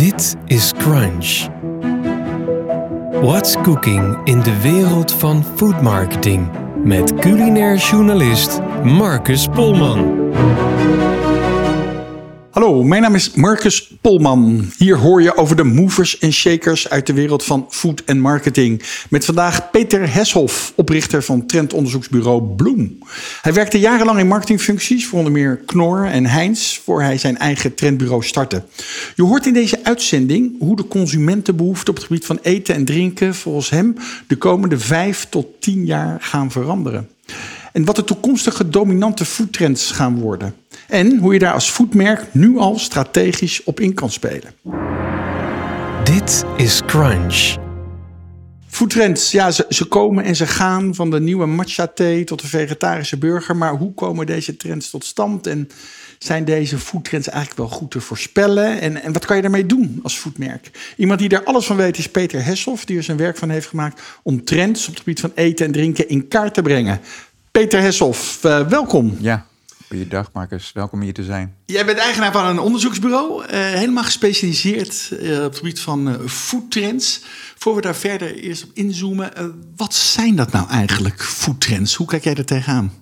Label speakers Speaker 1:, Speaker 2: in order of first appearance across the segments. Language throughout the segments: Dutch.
Speaker 1: Dit is Crunch. What's cooking in de wereld van food marketing? Met culinair journalist Marcus Polman.
Speaker 2: Mijn naam is Marcus Polman. Hier hoor je over de movers en shakers uit de wereld van food en marketing. Met vandaag Peter Heshoff, oprichter van trendonderzoeksbureau Bloem. Hij werkte jarenlang in marketingfuncties voor onder meer Knor en Heinz, voor hij zijn eigen trendbureau startte. Je hoort in deze uitzending hoe de consumentenbehoeften op het gebied van eten en drinken volgens hem de komende vijf tot tien jaar gaan veranderen. En wat de toekomstige dominante foodtrends gaan worden. En hoe je daar als foodmerk nu al strategisch op in kan spelen.
Speaker 1: Dit is Crunch.
Speaker 2: Foodtrends, ja, ze, ze komen en ze gaan van de nieuwe matcha thee tot de vegetarische burger. Maar hoe komen deze trends tot stand? En zijn deze foodtrends eigenlijk wel goed te voorspellen? En, en wat kan je daarmee doen als foodmerk? Iemand die daar alles van weet is Peter Heshoff, die er zijn werk van heeft gemaakt om trends op het gebied van eten en drinken in kaart te brengen. Peter Heshoff, uh, welkom.
Speaker 3: Ja, goeiedag Marcus. Welkom hier te zijn.
Speaker 2: Jij bent eigenaar van een onderzoeksbureau, uh, helemaal gespecialiseerd uh, op het gebied van foodtrends. Voor we daar verder eerst op inzoomen, wat zijn dat nou eigenlijk, foodtrends? Hoe kijk jij er tegenaan?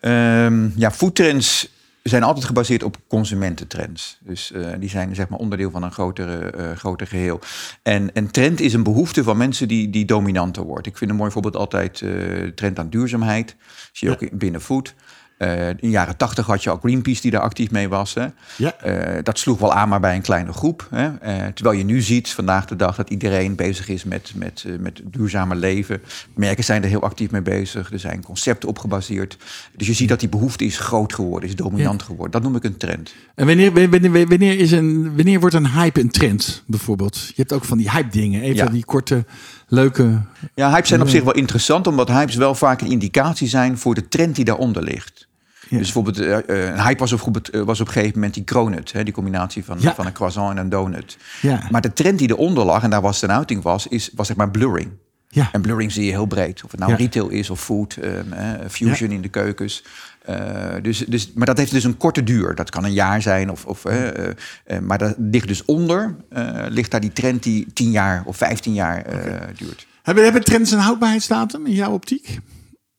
Speaker 3: Um, ja, foodtrends zijn altijd gebaseerd op consumententrends. Dus uh, die zijn zeg maar onderdeel van een grotere, uh, groter geheel. En een trend is een behoefte van mensen die, die dominanter wordt. Ik vind een mooi voorbeeld altijd uh, trend aan duurzaamheid. Zie je ja. ook binnen food. Uh, in de jaren tachtig had je al Greenpeace die daar actief mee was. Hè.
Speaker 2: Ja.
Speaker 3: Uh, dat sloeg wel aan, maar bij een kleine groep. Hè. Uh, terwijl je nu ziet, vandaag de dag, dat iedereen bezig is met, met, met duurzame leven. Merken zijn er heel actief mee bezig. Er zijn concepten op gebaseerd. Dus je ziet dat die behoefte is groot geworden, is dominant ja. geworden. Dat noem ik een trend.
Speaker 2: En wanneer, wanneer, wanneer, is een, wanneer wordt een hype een trend, bijvoorbeeld? Je hebt ook van die hype dingen, even ja. die korte leuke.
Speaker 3: Ja, hypes zijn op zich wel interessant, omdat hypes wel vaak een indicatie zijn voor de trend die daaronder ligt. Ja. Dus bijvoorbeeld, uh, een hype was op, uh, was op een gegeven moment die cronut, hè, die combinatie van, ja. van een croissant en een donut.
Speaker 2: Ja.
Speaker 3: Maar de trend die eronder lag, en daar was een uiting was, is, was zeg maar blurring.
Speaker 2: Ja.
Speaker 3: En blurring zie je heel breed. Of het nou retail is of food, um, fusion in de keukens. Uh, dus, dus, maar dat heeft dus een korte duur. Dat kan een jaar zijn. Of, of, uh, uh, maar dat ligt dus onder, ligt daar die trend die 10 jaar of 15 jaar okay. duurt.
Speaker 2: Hebben, hebben trends een houdbaarheidsdatum in jouw optiek?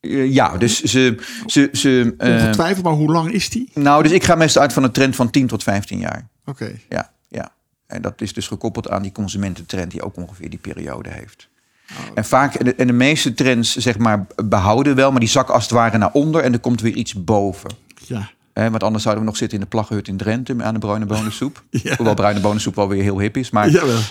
Speaker 3: Ja, dus ze... ze, ze
Speaker 2: Ongetwijfeld, maar hoe lang is die?
Speaker 3: Nou, dus ik ga meestal uit van een trend van 10 tot 15 jaar.
Speaker 2: Oké. Okay.
Speaker 3: Ja, ja. En dat is dus gekoppeld aan die consumententrend die ook ongeveer die periode heeft. Oh, okay. En vaak, en de, en de meeste trends, zeg maar, behouden wel, maar die zakken als het ware naar onder en er komt weer iets boven.
Speaker 2: Ja.
Speaker 3: Eh, want anders zouden we nog zitten in de plaggenhut in Drenthe aan de bruine bonensoep. ja. Hoewel bruine bonensoep wel weer heel hip is. Maar,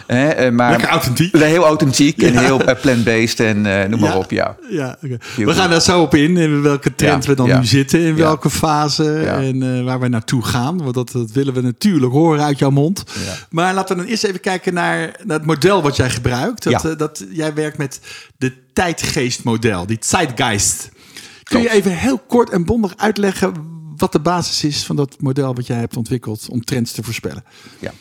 Speaker 2: eh,
Speaker 3: maar
Speaker 2: Lekker authentiek.
Speaker 3: Heel authentiek ja. en heel uh, plant-based en uh, noem maar op. Ja.
Speaker 2: Ja, okay. We gaan daar zo op in, in welke trend we dan nu zitten. In welke fase en waar we naartoe gaan. Want dat, dat, willen we natuurlijk horen uit jouw mond. Maar laten we dan eerst even kijken naar, naar het model wat jij gebruikt. Dat, dat jij werkt met de tijdgeestmodel, die Zeitgeist. Kun je even heel kort en bondig uitleggen wat de basis is van dat model wat jij hebt ontwikkeld om trends te voorspellen.
Speaker 3: Ja.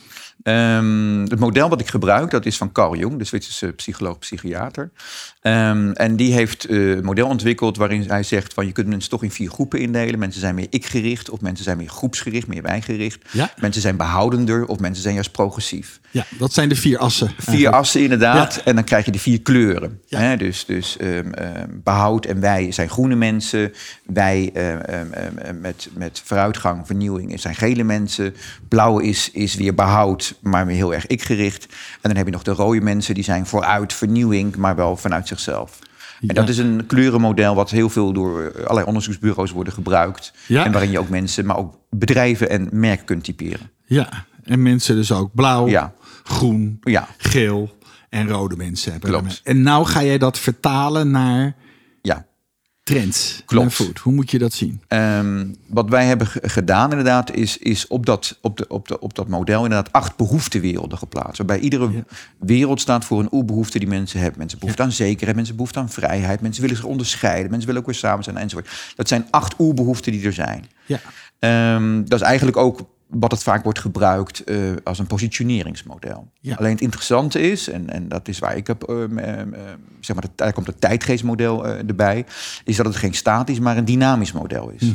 Speaker 3: Um, het model wat ik gebruik, dat is van Carl Jung, de Zwitserse psycholoog, psychiater. Um, en die heeft uh, een model ontwikkeld waarin hij zegt van je kunt mensen toch in vier groepen indelen. Mensen zijn meer ik-gericht of mensen zijn meer groepsgericht, meer wijgericht.
Speaker 2: Ja.
Speaker 3: Mensen zijn behoudender of mensen zijn juist progressief.
Speaker 2: Ja, dat zijn de vier assen.
Speaker 3: Vier eigenlijk. assen inderdaad. Ja. En dan krijg je de vier kleuren. Ja. Hè? Dus, dus um, behoud en wij zijn groene mensen. Wij met, met vooruitgang, vernieuwing zijn gele mensen. Blauw is, is weer behoud maar weer heel erg ik-gericht. En dan heb je nog de rode mensen, die zijn vooruit vernieuwing, maar wel vanuit zichzelf. Ja. En dat is een kleurenmodel wat heel veel door allerlei onderzoeksbureaus worden gebruikt.
Speaker 2: Ja.
Speaker 3: En waarin je ook mensen, maar ook bedrijven en merken kunt typeren.
Speaker 2: Ja, en mensen dus ook blauw,
Speaker 3: ja.
Speaker 2: groen,
Speaker 3: ja.
Speaker 2: geel en rode mensen hebben.
Speaker 3: Klopt.
Speaker 2: En nou ga jij dat vertalen naar. Trends.
Speaker 3: Klopt.
Speaker 2: Food. Hoe moet je dat zien?
Speaker 3: Um, wat wij hebben gedaan inderdaad is, is op, dat, op, de, op, de, op dat model inderdaad acht behoeftewerelden geplaatst. Waarbij iedere ja. wereld staat voor een oerbehoefte die mensen hebben. Mensen behoefte ja. aan zekerheid, mensen behoefte aan vrijheid. Mensen willen zich onderscheiden, mensen willen ook weer samen zijn enzovoort. Dat zijn acht oerbehoeften die er zijn.
Speaker 2: Ja.
Speaker 3: Um, dat is eigenlijk ook wat het vaak wordt gebruikt eh, als een positioneringsmodel.
Speaker 2: Ja.
Speaker 3: Alleen het interessante is, en, en dat is waar ik heb, ehm, ehm, zeg maar, daar komt het tijdgeestmodel eh, erbij, is dat het geen statisch, maar een dynamisch model is.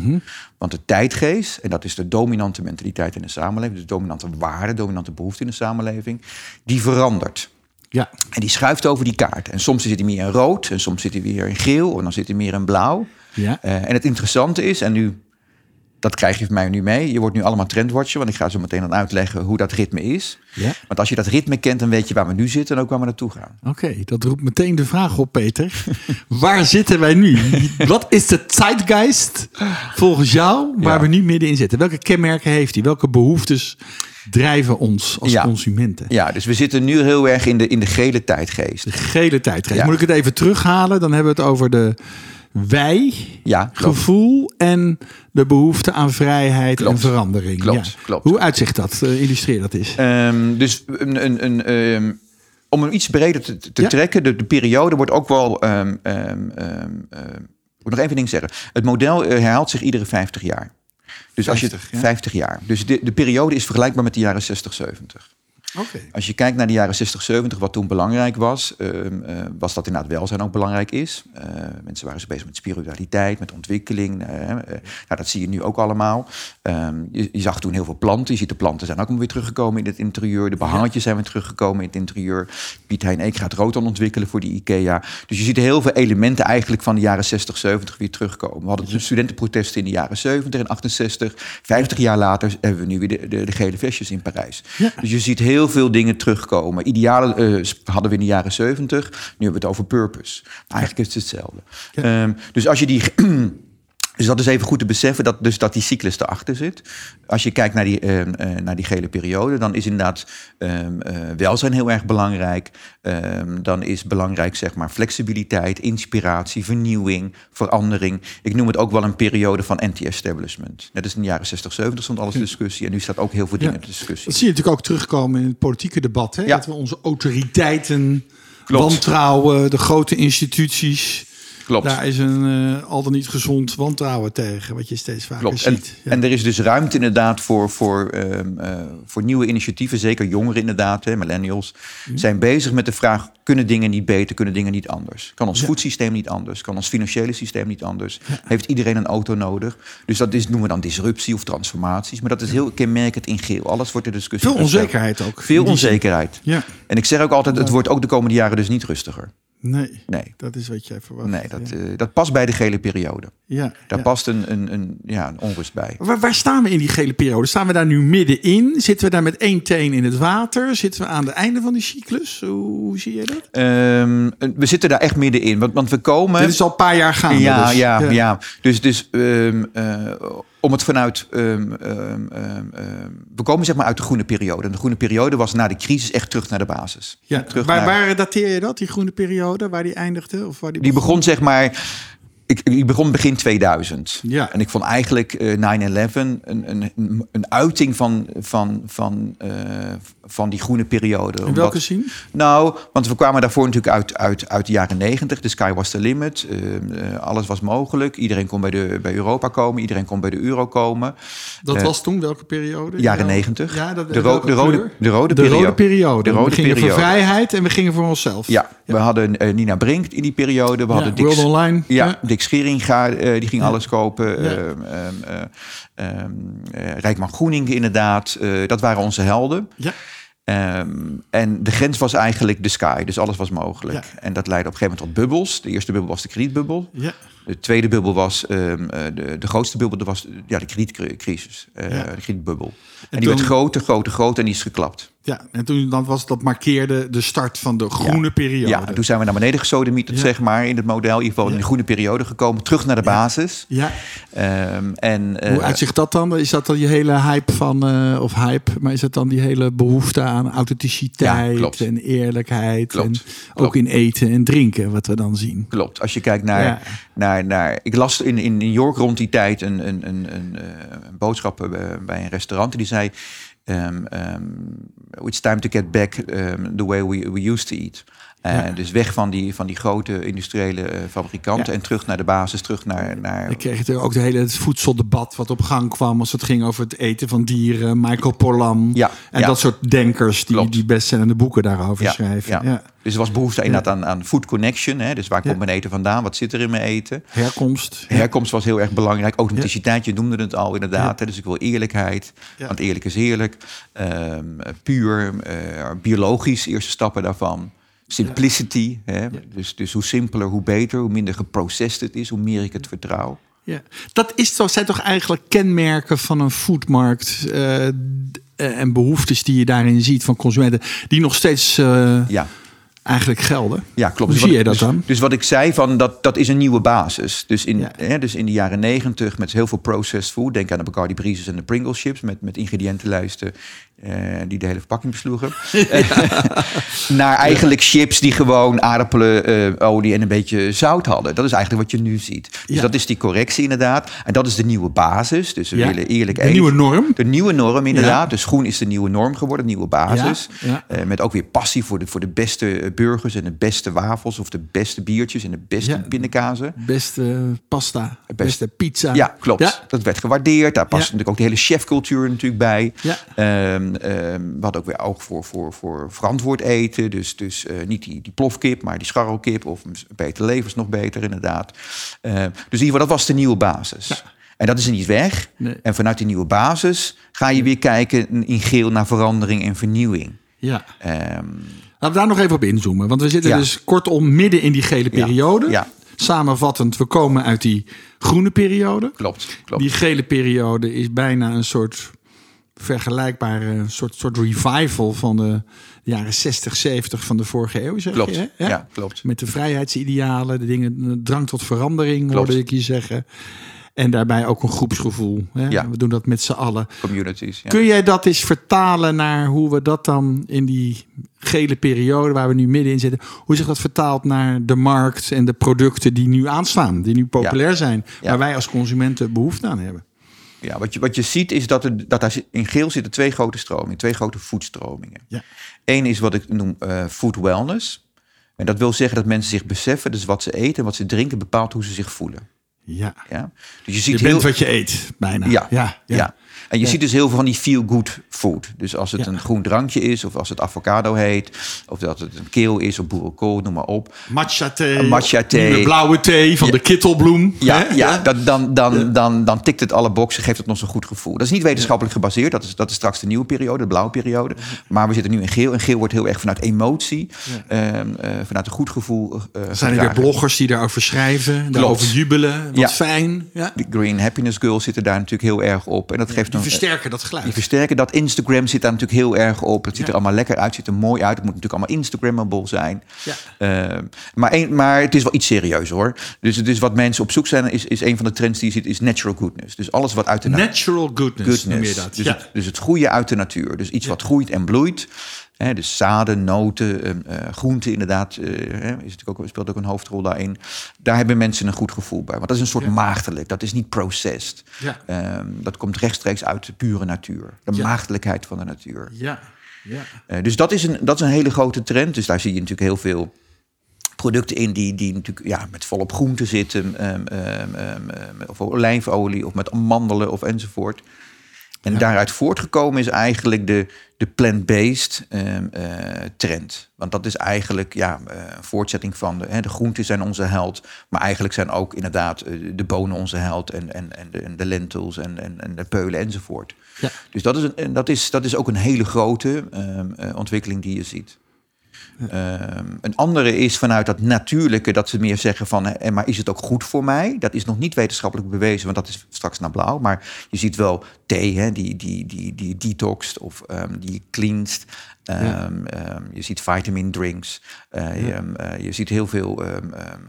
Speaker 3: Want de tijdgeest, en dat is de dominante mentaliteit in de samenleving, dus de dominante waarde, dominante behoefte in de samenleving, die verandert.
Speaker 2: Ja.
Speaker 3: En die schuift over die kaart. En soms zit hij meer in rood, en soms zit hij weer in geel, en dan zit hij meer in blauw.
Speaker 2: Ja.
Speaker 3: Eh, en het interessante is, en nu, dat krijg je van mij nu mee. Je wordt nu allemaal trendwatcher, want ik ga zo meteen dan uitleggen hoe dat ritme is.
Speaker 2: Ja.
Speaker 3: Want als je dat ritme kent, dan weet je waar we nu zitten en ook waar we naartoe gaan.
Speaker 2: Oké, dat roept meteen de vraag op, Peter. Waar zitten wij nu? Wat is de zeitgeist volgens jou waar
Speaker 3: Ja.
Speaker 2: we nu middenin zitten? Welke kenmerken heeft hij? Welke behoeftes drijven ons als
Speaker 3: Ja.
Speaker 2: consumenten?
Speaker 3: Ja, dus we zitten nu heel erg in de, in de gele tijdgeest.
Speaker 2: De gele tijdgeest.
Speaker 3: Ja.
Speaker 2: Moet ik het even terughalen? Dan hebben we het over de wij,
Speaker 3: Ja,
Speaker 2: gevoel en de behoefte aan vrijheid
Speaker 3: Klopt.
Speaker 2: en verandering.
Speaker 3: Klopt, klopt.
Speaker 2: Hoe uitzicht dat? Eh, illustreer dat eens.
Speaker 3: Ehm, dus een, een, een, ehm, om hem iets breder te, te
Speaker 2: Ja.
Speaker 3: trekken, de, de periode wordt ook wel. ehm, ik moet nog even ding zeggen. Het model eh, herhaalt zich iedere 50 jaar. Dus als
Speaker 2: 50,
Speaker 3: je
Speaker 2: ja.
Speaker 3: 50 jaar. Dus de, de periode is vergelijkbaar met de jaren 60, 70. Als je kijkt naar de jaren 60, 70, wat toen belangrijk was, eh, was dat inderdaad welzijn ook belangrijk is. Eh, mensen waren zo bezig met spiritualiteit, met ontwikkeling. nou, dat zie je nu ook allemaal. Ehm, je, je zag toen heel veel planten. Je ziet de planten zijn ook alweer teruggekomen in het interieur. De behangetjes zijn weer teruggekomen in het interieur. Piet Hein Eek gaat rood aan ontwikkelen voor die IKEA. Dus je ziet heel veel elementen eigenlijk van de jaren 60, 70 weer terugkomen. We hadden de studentenprotesten in de jaren 70 en 68. 50 jaar later hebben we nu weer de, de, de gele vestjes in Parijs.
Speaker 2: Ja.
Speaker 3: Dus je ziet heel veel dingen terugkomen. Idealen eh, hadden we in de jaren 70. Nu hebben we het over purpose. Maar eigenlijk is het hetzelfde. Ehm, dus als je die. Dus dat is even goed te beseffen dat, dus dat die cyclus erachter zit. Als je kijkt naar die, ehm, eh, naar die gele periode, dan is inderdaad ehm, eh, welzijn heel erg belangrijk. Ehm, dan is belangrijk zeg maar flexibiliteit, inspiratie, vernieuwing, verandering. Ik noem het ook wel een periode van anti-establishment. Net als in de jaren 60, 70 stond alles discussie. En nu staat ook heel veel dingen
Speaker 2: Ja.
Speaker 3: ter discussie.
Speaker 2: Dat zie je natuurlijk ook terugkomen in het politieke debat. Hè?
Speaker 3: Ja.
Speaker 2: Dat we onze autoriteiten
Speaker 3: Klopt.
Speaker 2: wantrouwen, de grote instituties.
Speaker 3: Klopt.
Speaker 2: Daar is een eh, al dan niet gezond wantrouwen tegen, wat je steeds vaker
Speaker 3: Klopt. En,
Speaker 2: ziet. Ja.
Speaker 3: en er is dus ruimte inderdaad voor, voor, ehm, eh, voor nieuwe initiatieven. Zeker jongeren inderdaad, hè, millennials. Zijn bezig met de vraag, kunnen dingen niet beter, kunnen dingen niet anders? Kan ons voedsysteem niet anders? Kan ons financiële systeem niet anders? Heeft iedereen een auto nodig? Dus dat is, noemen we dan disruptie of transformaties. Maar dat is heel kenmerkend in geel. Alles wordt in discussie
Speaker 2: Veel onzekerheid ook.
Speaker 3: Veel onzekerheid.
Speaker 2: Ja,
Speaker 3: En ik zeg ook altijd, het wordt ook de komende jaren dus niet rustiger.
Speaker 2: Nee,
Speaker 3: Nee,
Speaker 2: dat is wat jij verwacht.
Speaker 3: nee dat,
Speaker 2: ja.
Speaker 3: eh, dat past bij de gele periode.
Speaker 2: ja,
Speaker 3: Daar
Speaker 2: ja.
Speaker 3: past een, een, een, ja, een onrust bij.
Speaker 2: Waar, waar staan we in die gele periode? Staan we daar nu middenin? Zitten we daar met één teen in het water? Zitten we aan het einde van die cyclus? Hoe, hoe zie je dat?
Speaker 3: Ehm, we zitten daar echt middenin. Want, want we komen.
Speaker 2: Dit is al een paar jaar gaande.
Speaker 3: ja,
Speaker 2: dus.
Speaker 3: ja, ja, Dus, dus ehm, eh, om het vanuit. ehm, ehm, ehm, we komen zeg maar uit de groene periode. En de groene periode was na de crisis echt terug naar de basis.
Speaker 2: Ja,
Speaker 3: terug
Speaker 2: waar,
Speaker 3: naar-
Speaker 2: waar dateer je dat, die groene periode? Waar die eindigde? Of waar die,
Speaker 3: Die begon zeg maar. Ik, ik begon begin 2000.
Speaker 2: Ja.
Speaker 3: En ik vond eigenlijk eh 9-11 een, een, een, een uiting van, van, van, eh, van die groene periode.
Speaker 2: In welke zin?
Speaker 3: Nou, want we kwamen daarvoor natuurlijk uit, uit, uit de jaren negentig. De sky was the limit. Eh, eh, alles was mogelijk. Iedereen kon bij, de, bij Europa komen. Iedereen kon bij de euro komen.
Speaker 2: Dat
Speaker 3: Eh,
Speaker 2: was toen welke periode?
Speaker 3: Jaren
Speaker 2: Ja,
Speaker 3: negentig.
Speaker 2: Ja, dat,
Speaker 3: de, ro-
Speaker 2: welke
Speaker 3: de, rode, de rode
Speaker 2: De
Speaker 3: periode.
Speaker 2: rode periode.
Speaker 3: De rode
Speaker 2: we gingen
Speaker 3: periode.
Speaker 2: voor vrijheid en we gingen voor onszelf.
Speaker 3: Ja, we hadden Nina Brink in die periode. We hadden Dick,
Speaker 2: Online.
Speaker 3: Ja,
Speaker 2: Ja.
Speaker 3: Dick Scheringa, die ging alles kopen. Ehm, ehm, eh, ehm, eh, Rijkman Groening inderdaad. Dat waren onze helden.
Speaker 2: Ja.
Speaker 3: Ehm, en de grens was eigenlijk de sky, dus alles was mogelijk.
Speaker 2: Ja.
Speaker 3: En dat leidde op een gegeven moment tot bubbels. De eerste bubbel was de kredietbubbel.
Speaker 2: Ja.
Speaker 3: De tweede bubbel was, ehm, eh, de, de grootste bubbel dat was ja, de kredietcrisis, eh,
Speaker 2: Ja.
Speaker 3: de kredietbubbel. En,
Speaker 2: En
Speaker 3: die werd groter, groter, groter en die is geklapt.
Speaker 2: ja, en toen dan was dat markeerde de start van de groene periode.
Speaker 3: Ja, en toen zijn we naar beneden gesodemieterd,
Speaker 2: Ja.
Speaker 3: zeg maar, in het model. In ieder geval in de groene periode gekomen, terug naar de basis.
Speaker 2: Ja.
Speaker 3: Ehm, en, eh,
Speaker 2: Hoe uitzicht dat dan? Is dat dan die hele hype van, of hype, maar is dat dan die hele behoefte aan authenticiteit en eerlijkheid?
Speaker 3: Klopt,
Speaker 2: En
Speaker 3: klopt.
Speaker 2: ook in eten en drinken, wat we dan zien.
Speaker 3: Klopt. Als je kijkt naar,
Speaker 2: Ja.
Speaker 3: Ik las in, in New York rond die tijd een, een, een, een, eh, een boodschap eh, bij een restaurant. Die zei. um, um, it's time to get back um, the way we, we used to eat. Uh, ja. Dus weg van die, van die grote industriële uh, fabrikanten ja. en terug naar de basis, terug naar... naar...
Speaker 2: Ik kreeg natuurlijk ook de hele het voedseldebat wat op gang kwam als het ging over het eten van dieren. Michael Pollan
Speaker 3: ja.
Speaker 2: en dat soort denkers die, Klopt. die bestsellende boeken daarover schrijven.
Speaker 3: Ja. Dus er was behoefte inderdaad aan, aan food connection. Hè? Dus waar komt mijn eten vandaan? Wat zit er in mijn eten?
Speaker 2: Herkomst.
Speaker 3: Herkomst was heel erg belangrijk. Authenticiteit, je noemde het al inderdaad. Hè? Dus ik wil eerlijkheid. Want eerlijk is eerlijk. Um, puur, uh, biologisch, eerste stappen daarvan. Simplicity, hè? Dus, dus hoe simpeler, hoe beter, hoe minder geprocessed het is, hoe meer ik het vertrouw.
Speaker 2: Ja, dat is toch, zijn toch eigenlijk kenmerken van een foodmarkt uh, en behoeftes die je daarin ziet van consumenten, die nog steeds uh, ja. eigenlijk gelden.
Speaker 3: Ja, klopt.
Speaker 2: Hoe
Speaker 3: dus
Speaker 2: zie je dat
Speaker 3: dus,
Speaker 2: dan?
Speaker 3: Dus wat ik zei, van dat, dat is een nieuwe basis. Dus in, ja. hè, dus in de jaren negentig met heel veel processed food, denk aan de Bacardi Breezes en de Pringles chips met, met ingrediëntenlijsten uh, die de hele verpakking besloegen. Ja. Naar eigenlijk chips die gewoon aardappelen, uh, olie en een beetje zout hadden. Dat is eigenlijk wat je nu ziet. Dus ja. dat is die correctie inderdaad. En dat is de nieuwe basis. Dus we ja. willen eerlijk
Speaker 2: De eten. nieuwe norm.
Speaker 3: De nieuwe norm inderdaad. Dus groen is de nieuwe norm geworden, de nieuwe basis. Uh, met ook weer passie voor de, voor de beste burgers en de beste wafels of de beste biertjes en de beste pindakazen.
Speaker 2: Beste pasta, beste, beste pizza.
Speaker 3: Ja, klopt. Dat werd gewaardeerd. Daar past natuurlijk ook de hele chefcultuur natuurlijk bij. Ja. Um, uh, we hadden ook weer oog voor, voor, voor verantwoord eten. Dus, dus uh, niet die, die plofkip, maar die scharrelkip. Of beter levens nog beter, inderdaad. Uh, dus in ieder geval, dat was de nieuwe basis. Ja. En dat is niet weg. Nee. En vanuit die nieuwe basis ga je weer kijken in geel naar verandering en vernieuwing.
Speaker 2: Ja. Um, Laten we daar nog even op inzoomen. Want we zitten ja. dus kortom midden in die gele periode.
Speaker 3: Ja. ja.
Speaker 2: Samenvattend, we komen uit die groene periode.
Speaker 3: Klopt, klopt.
Speaker 2: Die gele periode is bijna een soort vergelijkbare soort, soort revival van de jaren 60, 70 van de vorige eeuw, zeg
Speaker 3: klopt.
Speaker 2: je?
Speaker 3: Hè? Ja, klopt.
Speaker 2: Met de vrijheidsidealen, de dingen, de drang tot verandering, klopt. hoorde ik je zeggen. En daarbij ook een groepsgevoel. Hè?
Speaker 3: Ja.
Speaker 2: We doen dat met z'n allen.
Speaker 3: Communities. Ja.
Speaker 2: Kun jij dat eens vertalen naar hoe we dat dan in die gele periode waar we nu midden in zitten, hoe zich dat vertaalt naar de markt en de producten die nu aanslaan, die nu populair ja. zijn, waar wij als consumenten behoefte aan hebben?
Speaker 3: Ja, wat je, wat je ziet is dat, er, dat daar in geel zitten twee grote stromingen, twee grote voedstromingen.
Speaker 2: Ja.
Speaker 3: Eén is wat ik noem uh, food wellness. En dat wil zeggen dat mensen zich beseffen, dus wat ze eten en wat ze drinken bepaalt hoe ze zich voelen.
Speaker 2: Ja.
Speaker 3: ja? Dus je ziet
Speaker 2: je
Speaker 3: heel...
Speaker 2: bent wat je eet, bijna.
Speaker 3: Ja,
Speaker 2: ja,
Speaker 3: ja. ja. En je ziet dus heel veel van die feel-good food. Dus als het een groen drankje is, of als het avocado heet, of dat het een keel is, of boerenkool, noem maar op.
Speaker 2: Matcha thee.
Speaker 3: Een matcha thee.
Speaker 2: De blauwe thee van de kittelbloem.
Speaker 3: Ja, ja. Dat, dan, dan, dan, dan tikt het alle boxen, geeft het nog zo'n goed gevoel. Dat is niet wetenschappelijk gebaseerd. Dat is, dat is straks de nieuwe periode, de blauwe periode. Maar we zitten nu in geel. En geel wordt heel erg vanuit emotie, uh, uh, vanuit een goed gevoel. Uh,
Speaker 2: er zijn er weer bloggers die daarover schrijven, daarover jubelen. Wat fijn. Ja.
Speaker 3: De Green Happiness Girls zitten daar natuurlijk heel erg op. En dat geeft
Speaker 2: die versterken dat geluid.
Speaker 3: Die versterken dat. Instagram zit daar natuurlijk heel erg op. Het ziet er allemaal lekker uit, ziet er mooi uit. Het moet natuurlijk allemaal Instagrammable zijn.
Speaker 2: Ja.
Speaker 3: Uh, maar, een, maar het is wel iets serieus hoor. Dus het is wat mensen op zoek zijn, is, is een van de trends die je ziet, is natural goodness. Dus alles wat uit de
Speaker 2: natural goodness, noem je dat.
Speaker 3: Dus,
Speaker 2: ja.
Speaker 3: het, dus het goede uit de natuur. Dus iets wat groeit en bloeit. He, dus zaden, noten, uh, groenten inderdaad, uh, is natuurlijk ook, speelt ook een hoofdrol daarin. Daar hebben mensen een goed gevoel bij. Want dat is een soort ja. maagdelijk, dat is niet processed.
Speaker 2: Ja.
Speaker 3: Um, dat komt rechtstreeks uit de pure natuur. De ja. maagdelijkheid van de natuur.
Speaker 2: Ja. Ja.
Speaker 3: Uh, dus dat is, een, dat is een hele grote trend. Dus daar zie je natuurlijk heel veel producten in die, die natuurlijk ja, met volop groente zitten. Um, um, of olijfolie of met amandelen of enzovoort. En ja. daaruit voortgekomen is eigenlijk de, de plant-based um, uh, trend. Want dat is eigenlijk ja, uh, een voortzetting van de, hè, de groenten zijn onze held. Maar eigenlijk zijn ook inderdaad uh, de bonen onze held. En, en, en, de, en de lentils en, en, en de peulen enzovoort.
Speaker 2: Ja.
Speaker 3: Dus dat is, een, dat, is, dat is ook een hele grote um, ontwikkeling die je ziet. Ja. Um, een andere is vanuit dat natuurlijke, dat ze meer zeggen van, hè, maar is het ook goed voor mij? Dat is nog niet wetenschappelijk bewezen, want dat is straks naar blauw. Maar je ziet wel thee, hè, die, die, die, die detoxt of um, die cleanst. Um, ja. um, je ziet vitamin drinks. Uh, ja. je, uh, je, ziet heel veel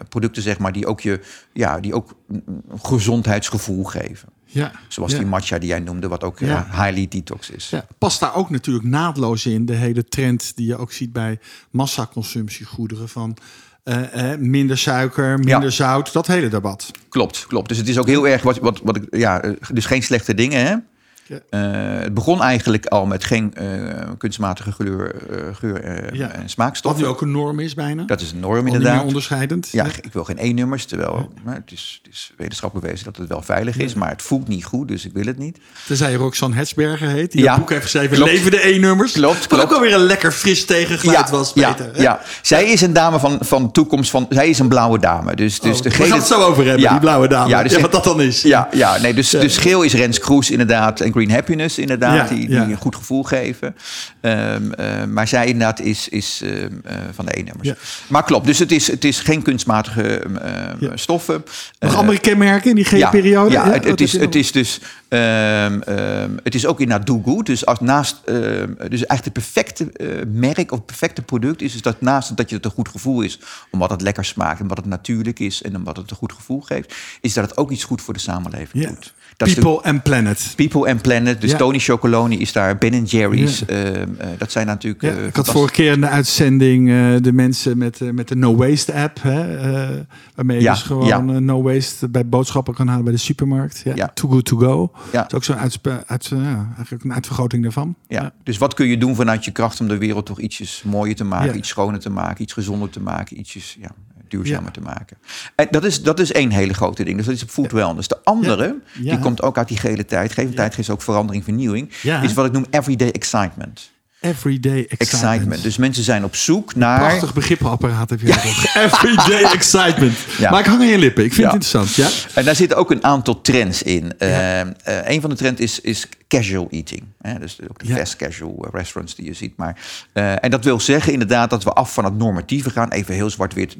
Speaker 3: producten, zeg maar, die ook je ja, die ook een gezondheidsgevoel geven.
Speaker 2: Ja,
Speaker 3: Zoals
Speaker 2: ja.
Speaker 3: die matcha die jij noemde, wat ook ja. uh, highly detox is.
Speaker 2: Ja, past daar ook natuurlijk naadloos in de hele trend die je ook ziet bij massaconsumptiegoederen van uh, uh, minder suiker, minder ja. zout, dat hele debat.
Speaker 3: Klopt, klopt. Dus het is ook heel erg wat, wat, wat ja, dus geen slechte dingen, hè? Uh, het begon eigenlijk al met geen uh, kunstmatige geur, uh, geur
Speaker 2: ja.
Speaker 3: en smaakstoffen.
Speaker 2: Wat nu ook een norm is bijna.
Speaker 3: Dat is een norm inderdaad.
Speaker 2: onderscheidend.
Speaker 3: Ja, ik wil geen E-nummers, terwijl het, is, het is wetenschappelijk bewezen dat het wel veilig is, maar het voelt niet goed, dus ik wil het niet.
Speaker 2: Tenzij Roxanne Hetsberger heet, die ja. een boek heeft geschreven, klopt. Leven de E-nummers.
Speaker 3: Klopt, klopt.
Speaker 2: Wat ook alweer een lekker fris tegengeluid was, Peter.
Speaker 3: Ja, zij is een dame van, van de toekomst, van, zij is een blauwe dame. Dus, dus
Speaker 2: oh, we gaan het zo over hebben, die blauwe dame. Ja, dus wat dat dan is.
Speaker 3: Ja, ja nee, dus, dus geel is Rens Kroes inderdaad en Green Happiness inderdaad, die, die een goed gevoel geven. Um, uh, maar zij inderdaad is, is uh, van de E-nummers. Maar klopt, dus het is, het is geen kunstmatige stoffen.
Speaker 2: Nog andere kenmerken in die G-periode?
Speaker 3: Ja, het, het, is, het is dus... Um, het is ook inderdaad do good. Dus, als naast, dus eigenlijk het perfecte merk of perfecte product is... is dat naast dat je het een goed gevoel is... omdat het lekker smaakt en wat het natuurlijk is... en omdat het een goed gevoel geeft... is dat het ook iets goed voor de samenleving doet.
Speaker 2: People and Planet.
Speaker 3: People and Planet. Dus Tony Chocoloni is daar. Ben Jerry's. Uh, uh, dat zijn natuurlijk...
Speaker 2: Ja, uh, ik had vorige keer in de uitzending de mensen met, met de No Waste app. Hè, waarmee je dus gewoon No Waste bij boodschappen kan halen bij de supermarkt. Ja. Too Good To Go. Ja. Dat is ook zo'n uit, uit, eigenlijk een uitvergroting daarvan.
Speaker 3: Ja. Dus wat kun je doen vanuit je kracht om de wereld toch ietsjes mooier te maken. Iets schoner te maken. Iets gezonder te maken. Ietsjes... Ja, duurzamer te maken. En dat is, dat is één hele grote ding. Dus dat is food wellness. De andere, die komt ook uit die gele tijd. Gele tijd geeft ook verandering, vernieuwing. Is wat ik noem everyday excitement.
Speaker 2: Everyday excitement.
Speaker 3: Dus mensen zijn op zoek naar...
Speaker 2: Prachtig begrippenapparaat heb je toch. Everyday excitement. Ja. Maar ik hang aan je lippen. Ik vind het interessant. Ja?
Speaker 3: En daar zitten ook een aantal trends in. Uh, uh, een van de trends is, is casual eating. Hè? Dus ook de fast casual restaurants die je ziet. Maar, uh, en dat wil zeggen inderdaad dat we af van het normatieve gaan. Even heel zwart-wit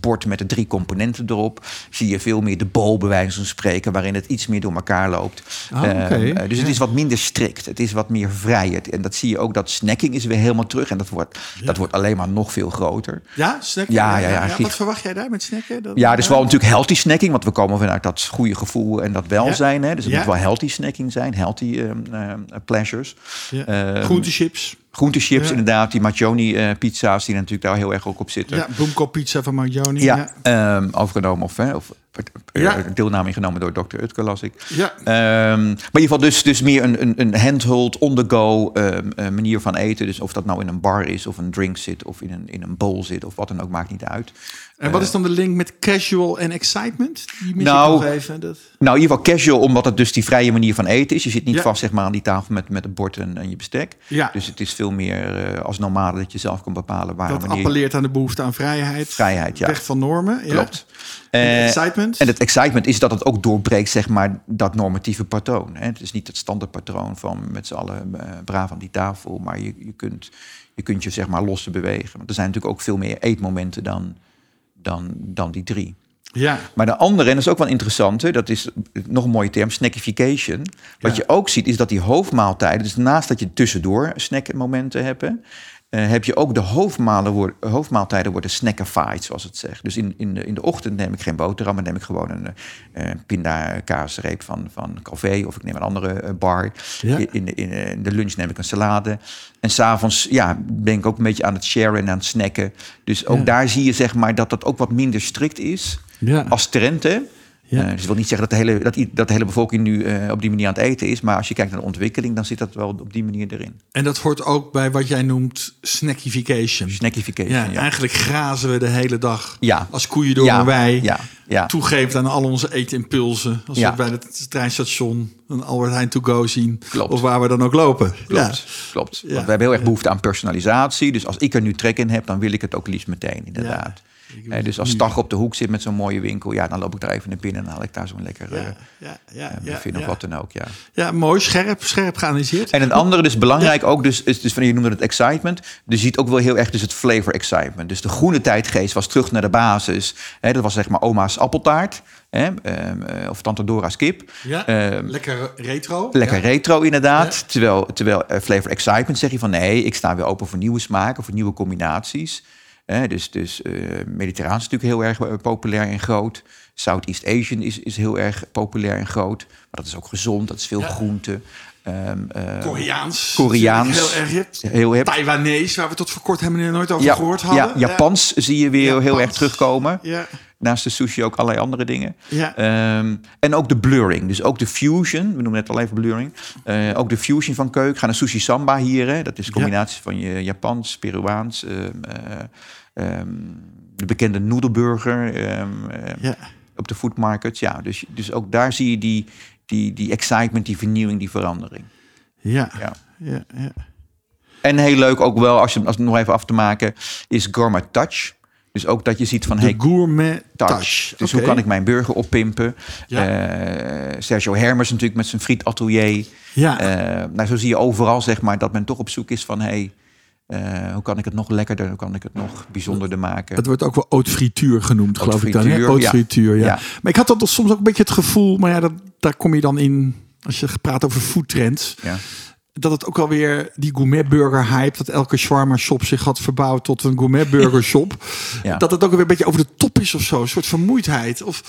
Speaker 3: bord met de drie componenten erop. Zie je veel meer de bol, bij wijze van spreken, waarin het iets meer door elkaar loopt.
Speaker 2: Oh, okay.
Speaker 3: uh, dus het is wat minder strikt. Het is wat meer vrij. En dat zie je ook, dat snacking is weer helemaal terug. En dat wordt, dat wordt alleen maar nog veel groter.
Speaker 2: Ja, snacking?
Speaker 3: Ja, ja, ja,
Speaker 2: Wat verwacht jij daar met snacken? Dat,
Speaker 3: ja, dus wel natuurlijk healthy snacking. Want we komen vanuit dat goede gevoel en dat welzijn. Hè? Dus het moet wel healthy snacking zijn. Healthy uh, uh, pleasures.
Speaker 2: Ja. Groentechips.
Speaker 3: Groentechips, ja. inderdaad. Die Macioni uh, pizza's die natuurlijk daar heel erg ook op zitten.
Speaker 2: Ja, pizza van Macioni.
Speaker 3: Ja, ja. Um, overgenomen of, hè, of ja. Deelname ingenomen door Dr. Utke, las ik.
Speaker 2: Ja.
Speaker 3: Um, maar in ieder geval dus, dus meer een, een, een handheld, on-the-go um, uh, manier van eten. Dus of dat nou in een bar is, of een drink zit, of in een, in een bowl zit, of wat dan ook, maakt niet uit.
Speaker 2: En wat is dan de link met casual en excitement?
Speaker 3: Die nou, even, dat... nou, in ieder geval casual, omdat het dus die vrije manier van eten is. Je zit niet ja. vast zeg maar, aan die tafel met, met een bord en, en je bestek.
Speaker 2: Ja.
Speaker 3: Dus het is veel meer uh, als normale dat je zelf kan bepalen waar.
Speaker 2: Dat appelleert aan de behoefte aan vrijheid.
Speaker 3: Vrijheid, ja.
Speaker 2: Weg van normen. Ja.
Speaker 3: Klopt.
Speaker 2: En uh, excitement.
Speaker 3: En het excitement is dat het ook doorbreekt, zeg maar, dat normatieve patroon. Hè? Het is niet het standaardpatroon van met z'n allen uh, braaf aan die tafel, maar je, je, kunt, je kunt je zeg maar losser bewegen. Want er zijn natuurlijk ook veel meer eetmomenten dan dan, dan die drie.
Speaker 2: Ja.
Speaker 3: Maar de andere, en dat is ook wel interessant, dat is nog een mooie term, snackification. Wat ja. je ook ziet, is dat die hoofdmaaltijden, dus naast dat je tussendoor snackmomenten hebt, uh, heb je ook de hoofdmalen, hoofdmaaltijden worden snackified, zoals het zegt. Dus in, in, de, in de ochtend neem ik geen boterham, maar neem ik gewoon een uh, pindakaasreep van, van Calvé of ik neem een andere uh, bar.
Speaker 2: Ja.
Speaker 3: In, de, in, in, de lunch neem ik een salade. En s'avonds ja, ben ik ook een beetje aan het sharen en aan het snacken. Dus ook ja. daar zie je zeg maar dat dat ook wat minder strikt is
Speaker 2: ja.
Speaker 3: als trend. Ja. Uh, dus ik wil niet zeggen dat de hele, dat, dat de hele bevolking nu uh, op die manier aan het eten is. Maar als je kijkt naar de ontwikkeling, dan zit dat wel op die manier erin.
Speaker 2: En dat hoort ook bij wat jij noemt snackification.
Speaker 3: Snackification,
Speaker 2: ja,
Speaker 3: ja.
Speaker 2: Eigenlijk grazen we de hele dag
Speaker 3: ja.
Speaker 2: als koeien door een wei.
Speaker 3: Ja. Ja.
Speaker 2: Toegeeft aan al onze eetimpulsen. Als
Speaker 3: Ja.
Speaker 2: we bij het treinstation een Albert Heijn to go zien.
Speaker 3: Klopt.
Speaker 2: Of waar we dan ook lopen.
Speaker 3: Klopt, klopt. Want we hebben heel erg behoefte aan personalisatie. Dus als ik er nu trek in heb, dan wil ik het ook liefst meteen, inderdaad. Eh, dus als Stag op de hoek zit met zo'n mooie winkel, ja, dan loop ik daar even naar binnen en haal ik daar zo'n lekker
Speaker 2: Ja,
Speaker 3: eh
Speaker 2: ja, ja,
Speaker 3: eh,
Speaker 2: ja,
Speaker 3: of wat dan ook. Ja.
Speaker 2: Ja, mooi. Scherp, scherp geanalyseerd.
Speaker 3: En het andere, dus belangrijk ook, dus, is, dus van je noemde het excitement. Dus je ziet ook wel heel erg dus het flavor excitement. Dus de groene tijdgeest was terug naar de basis. Hè, dat was zeg maar oma's appeltaart. Hè, eh, of tante Dora's kip.
Speaker 2: Ja,
Speaker 3: Ehm,
Speaker 2: lekker retro.
Speaker 3: Lekker
Speaker 2: Ja.
Speaker 3: retro inderdaad.
Speaker 2: Ja.
Speaker 3: Terwijl, terwijl flavor excitement zeg je van nee, ik sta weer open voor nieuwe smaken, voor nieuwe combinaties. Dus dus eh mediterraan is natuurlijk heel erg eh, populair en groot. Southeast Asian is, is heel erg populair en groot. Maar dat is ook gezond, dat is veel
Speaker 2: Ja.
Speaker 3: groente. Ehm, eh,
Speaker 2: Koreaans.
Speaker 3: Koreaans.
Speaker 2: Heel erg hip.
Speaker 3: Heel hip.
Speaker 2: Taiwanese, waar we tot voor kort helemaal nooit over
Speaker 3: ja,
Speaker 2: gehoord hadden.
Speaker 3: ja, Japans zie je weer heel erg terugkomen.
Speaker 2: Ja.
Speaker 3: Naast de sushi ook allerlei andere dingen.
Speaker 2: Ja.
Speaker 3: Ehm, en ook de blurring. Dus ook de fusion. We noemen net al even blurring. Ook de fusion van keuken. Ga naar sushi samba hier. Hè. Dat is een combinatie van je Japans, Peruaans. ehm, eh, ehm, de bekende noedelburger. ehm, ehm,
Speaker 2: Ja.
Speaker 3: Op de food market. Ja, dus, dus ook daar zie je die, die, die excitement, die vernieuwing, die verandering.
Speaker 2: Ja.
Speaker 3: Ja.
Speaker 2: Ja. Ja.
Speaker 3: En heel leuk ook wel, als je als het nog even af te maken, is Gourmet Touch. Dus ook dat je ziet van,
Speaker 2: De
Speaker 3: hey,
Speaker 2: gourmet
Speaker 3: touch.
Speaker 2: touch.
Speaker 3: Dus hoe kan ik mijn burger oppimpen?
Speaker 2: Ja.
Speaker 3: Eh, Sergio Hermers natuurlijk met zijn frietatelier.
Speaker 2: Ja.
Speaker 3: Eh, nou, zo zie je overal zeg maar dat men toch op zoek is van... Hey, eh, hoe kan ik het nog lekkerder, hoe kan ik het nog bijzonderder maken?
Speaker 2: Het wordt ook wel haute frituur genoemd,
Speaker 3: Haute
Speaker 2: geloof ik dan. Haute
Speaker 3: ja.
Speaker 2: frituur, ja.
Speaker 3: Ja.
Speaker 2: Maar ik had dat soms ook een beetje het gevoel, maar ja, dat, daar kom je dan in als je praat over foodtrends.
Speaker 3: Ja.
Speaker 2: Dat het ook alweer die gourmet burger hype, dat elke shawarma shop zich had verbouwd tot een gourmet burger shop.
Speaker 3: Ja.
Speaker 2: Dat het ook weer een beetje over de top is of zo. Een soort vermoeidheid. Of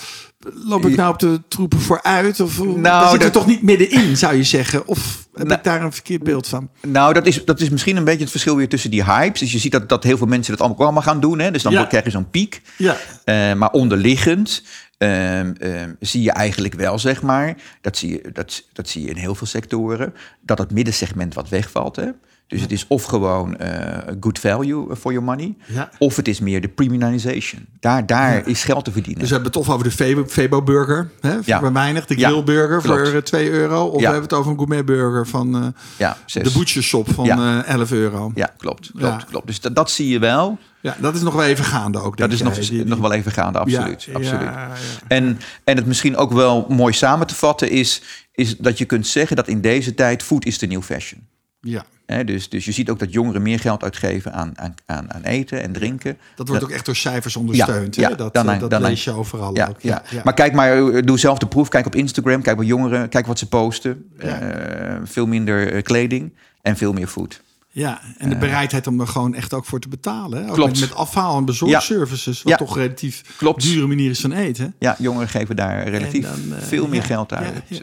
Speaker 2: loop ik nou op de troepen vooruit? Of nou, daar zit er toch niet middenin, zou je zeggen? Of heb
Speaker 3: Nou-
Speaker 2: ik daar een verkeerd beeld van?
Speaker 3: Nou, dat is, dat is misschien een beetje het verschil weer tussen die hypes. Dus je ziet dat, dat heel veel mensen dat allemaal, allemaal gaan doen. Hè? Dus dan
Speaker 2: Ja.
Speaker 3: krijg je zo'n piek.
Speaker 2: Ja.
Speaker 3: Eh, maar onderliggend ehm, ehm, zie je eigenlijk wel, zeg maar, dat zie, je, dat, dat zie je in heel veel sectoren, dat het middensegment wat wegvalt. Hè? Dus het is of gewoon eh, good value for your money,
Speaker 2: Ja.
Speaker 3: of het is meer de premiumization. Daar, daar is geld te verdienen.
Speaker 2: Dus we hebben het of over de Febo, Febo burger, hè,
Speaker 3: Ja.
Speaker 2: voor weinig. De grillburger voor eh, 2 euro. Of we hebben het over een gourmet burger van eh,
Speaker 3: zes.
Speaker 2: de butcher shop van eh 11 euro.
Speaker 3: Ja, klopt. klopt, klopt. Dus dat, dat zie je wel.
Speaker 2: Ja, dat is nog wel even gaande ook.
Speaker 3: Dat is nog,
Speaker 2: jij, die- die-
Speaker 3: nog wel even gaande, absoluut.
Speaker 2: Ja,
Speaker 3: absoluut.
Speaker 2: ja, ja.
Speaker 3: En, en het misschien ook wel mooi samen te vatten is, is dat je kunt zeggen dat in deze tijd food is de new fashion.
Speaker 2: Ja,
Speaker 3: dus, dus je ziet ook dat jongeren meer geld uitgeven aan, aan, aan, eten en drinken.
Speaker 2: dat wordt ook echt door cijfers ondersteund.
Speaker 3: Ja,
Speaker 2: hè?
Speaker 3: ja,
Speaker 2: dat
Speaker 3: dan-
Speaker 2: eh, dat
Speaker 3: dan-
Speaker 2: lees je overal
Speaker 3: Ja,
Speaker 2: ook.
Speaker 3: ja. Maar kijk maar, eh, doe zelf de proef. Kijk op Instagram, kijk bij jongeren, kijk wat ze posten.
Speaker 2: Ja.
Speaker 3: Eh, veel minder kleding en veel meer food.
Speaker 2: Ja, en de bereidheid om er gewoon echt ook voor te betalen. Hè? Ook
Speaker 3: Klopt.
Speaker 2: Met, met afhaal- en bezorgservices, wat
Speaker 3: Ja.
Speaker 2: toch relatief
Speaker 3: Klopt.
Speaker 2: dure manier is van eten.
Speaker 3: Ja, jongeren geven daar relatief
Speaker 2: dan,
Speaker 3: veel meer
Speaker 2: ja,
Speaker 3: geld
Speaker 2: ja,
Speaker 3: uit.
Speaker 2: ja.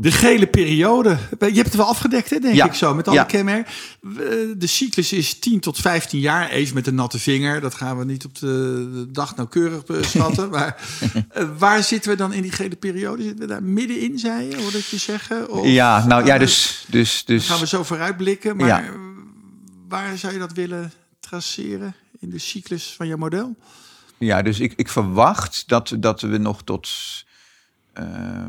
Speaker 3: Eh,
Speaker 2: De gele periode. Je hebt het wel afgedekt, hè, denk
Speaker 3: Ja.
Speaker 2: ik zo, met alle
Speaker 3: Ja.
Speaker 2: kenmerken. We- De cyclus is 10 tot 15 jaar. Even met een natte vinger. Dat gaan we niet op de, dag nauwkeurig beschatten. maar eh, waar zitten we dan in die gele periode? Zitten we daar middenin, zei je? Hoorde ik je zeggen? Of
Speaker 3: ja, nou ja, dus... dus, dus
Speaker 2: Gaan we zo vooruitblikken. Maar
Speaker 3: Ja.
Speaker 2: eh, waar zou je dat willen traceren in de cyclus van jouw model?
Speaker 3: Ja, dus ik, ik verwacht dat, dat we nog tot eh,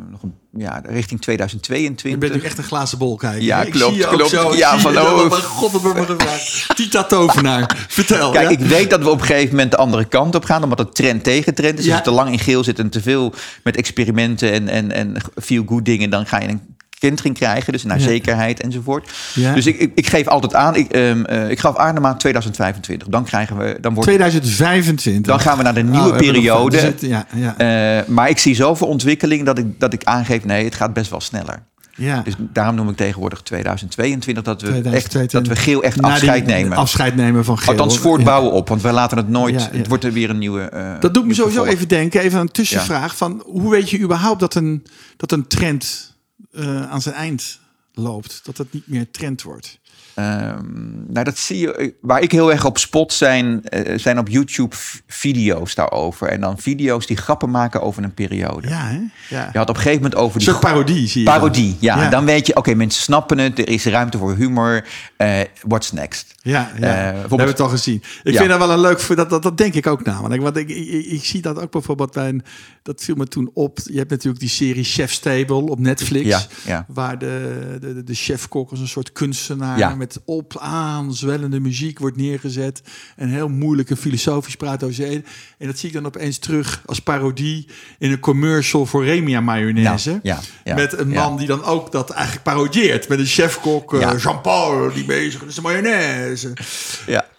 Speaker 3: nog een, ja, richting 2022.
Speaker 2: Je bent nu echt een glazen bol kijken.
Speaker 3: Ja,
Speaker 2: ik
Speaker 3: klopt,
Speaker 2: ook
Speaker 3: klopt.
Speaker 2: Zo,
Speaker 3: Ja, van,
Speaker 2: god, me gevraagd. Tita Tovenaar, vertel.
Speaker 3: Kijk,
Speaker 2: ja?
Speaker 3: ik weet dat we op een gegeven moment de andere kant op gaan, omdat het trend tegen trend is.
Speaker 2: Ja.
Speaker 3: Als je te lang in geel zit en te veel met experimenten en, en, en feel good dingen, dan ga je een kentering krijgen, dus naar
Speaker 2: Ja.
Speaker 3: zekerheid enzovoort.
Speaker 2: Ja.
Speaker 3: Dus ik, ik, ik geef altijd aan, ik, ehm, eh, ik gaf aan de maand 2025. Dan krijgen we, dan wordt
Speaker 2: 2025.
Speaker 3: Dan gaan we naar de
Speaker 2: Oh,
Speaker 3: nieuwe periode.
Speaker 2: er ja, ja,
Speaker 3: Eh, maar ik zie zoveel ontwikkeling dat ik, dat ik aangeef, nee, het gaat best wel sneller.
Speaker 2: ja.
Speaker 3: Dus daarom noem ik tegenwoordig 2022 dat we, Echt,
Speaker 2: 2022.
Speaker 3: dat we geel echt
Speaker 2: die-
Speaker 3: afscheid nemen.
Speaker 2: Afscheid nemen van geel.
Speaker 3: Althans voortbouwen op, want wij laten het nooit.
Speaker 2: Ja, ja.
Speaker 3: Het wordt er weer een nieuwe. eh,
Speaker 2: Dat doet me sowieso even denken, even een tussenvraag. Van, hoe weet je überhaupt dat een, dat een trend eh, aan zijn eind loopt? Dat het niet meer trend wordt?
Speaker 3: Ehm, nou, dat zie je. Waar ik heel erg op spot zijn, eh, zijn op YouTube video's daarover. En dan video's die grappen maken over een periode.
Speaker 2: Ja, hè? Ja.
Speaker 3: Je had op een gegeven moment over die
Speaker 2: soort parodie, zie je.
Speaker 3: parodie. Ja,
Speaker 2: Ja.
Speaker 3: dan weet je, oké, mensen snappen het. Er is ruimte voor humor. eh what's next?
Speaker 2: Ja, ja.
Speaker 3: Eh,
Speaker 2: we hebben het al gezien. Ik
Speaker 3: Ja.
Speaker 2: vind dat wel een leuk voor dat, dat, dat denk ik ook namelijk. Want ik, ik, ik zie dat ook bijvoorbeeld bij een, dat viel me toen op. Je hebt natuurlijk die serie Chef's Table op Netflix,
Speaker 3: Ja,
Speaker 2: waar de, de, de chefkok als een soort kunstenaar
Speaker 3: Ja.
Speaker 2: Met op aan zwellende muziek wordt neergezet en heel moeilijk en filosofisch praat over eten. En dat zie ik dan opeens terug als parodie in een commercial voor Remia mayonaise.
Speaker 3: Ja, ja, ja,
Speaker 2: met een man die dan ook dat eigenlijk parodieert. Met een chefkok, eh. Jean-Paul, die bezig is de mayonaise.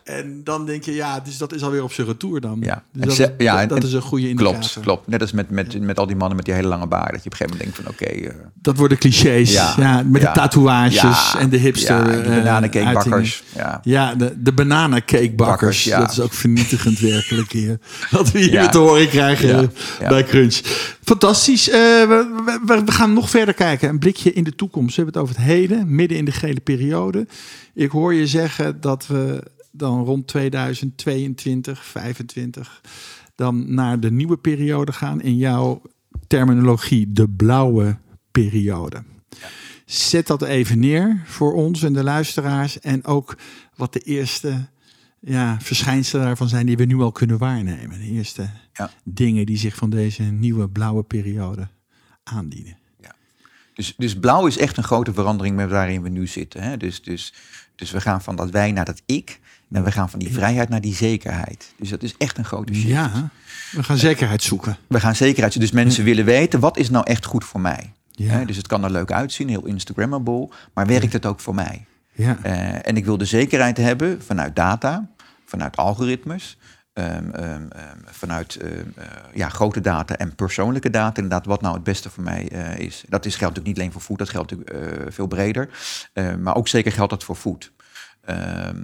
Speaker 2: En dan denk je, ja, dus dat is alweer op zijn retour dan.
Speaker 3: Ja.
Speaker 2: Dus dat,
Speaker 3: ze- ja,
Speaker 2: dat, is een goede indicator.
Speaker 3: Klopt, klopt. Net als met, met, met al die mannen met die hele lange baard. Dat je op een gegeven moment denkt van oké. eh,
Speaker 2: Dat worden clichés. Ja,
Speaker 3: Ja,
Speaker 2: met
Speaker 3: ja.
Speaker 2: de tatoeages en de hipster.
Speaker 3: Ja, de
Speaker 2: eh,
Speaker 3: bananencakebakkers. Ja.
Speaker 2: Ja, de, de bananencakebakkers. Dat is ook vernietigend werkelijk hier. Wat we hier te horen krijgen eh, bij Crunch. Fantastisch. We, we, we gaan nog verder kijken. Een blikje in de toekomst. We hebben het over het heden, midden in de gele periode. Ik hoor je zeggen dat we dan rond 2022, 25... dan naar de nieuwe periode gaan. In jouw terminologie, de blauwe periode. Zet dat even neer voor ons en de luisteraars. En ook wat de eerste ja, verschijnselen daarvan zijn die we nu al kunnen waarnemen. De eerste
Speaker 3: Ja.
Speaker 2: dingen die zich van deze nieuwe blauwe periode aandienen.
Speaker 3: Dus, dus blauw is echt een grote verandering met waarin we nu zitten. Hè? Dus, dus, dus we gaan van dat wij naar dat ik. En we gaan van die vrijheid naar die zekerheid. Dus dat is echt een grote shift.
Speaker 2: Ja, we gaan zekerheid zoeken.
Speaker 3: We gaan zekerheid. Dus mensen willen weten, wat is nou echt goed voor mij?
Speaker 2: Ja.
Speaker 3: Dus het kan er leuk uitzien, heel Instagrammable. Maar werkt het ook voor mij?
Speaker 2: Ja,
Speaker 3: Eh, en ik wil de zekerheid hebben vanuit data, vanuit algoritmes, ehm, ehm, ehm, vanuit eh, ja, grote data en persoonlijke data. Inderdaad, wat nou het beste voor mij eh, is. Dat is, geldt natuurlijk niet alleen voor food, dat geldt natuurlijk veel breder. Maar ook zeker geldt dat voor food. Ehm,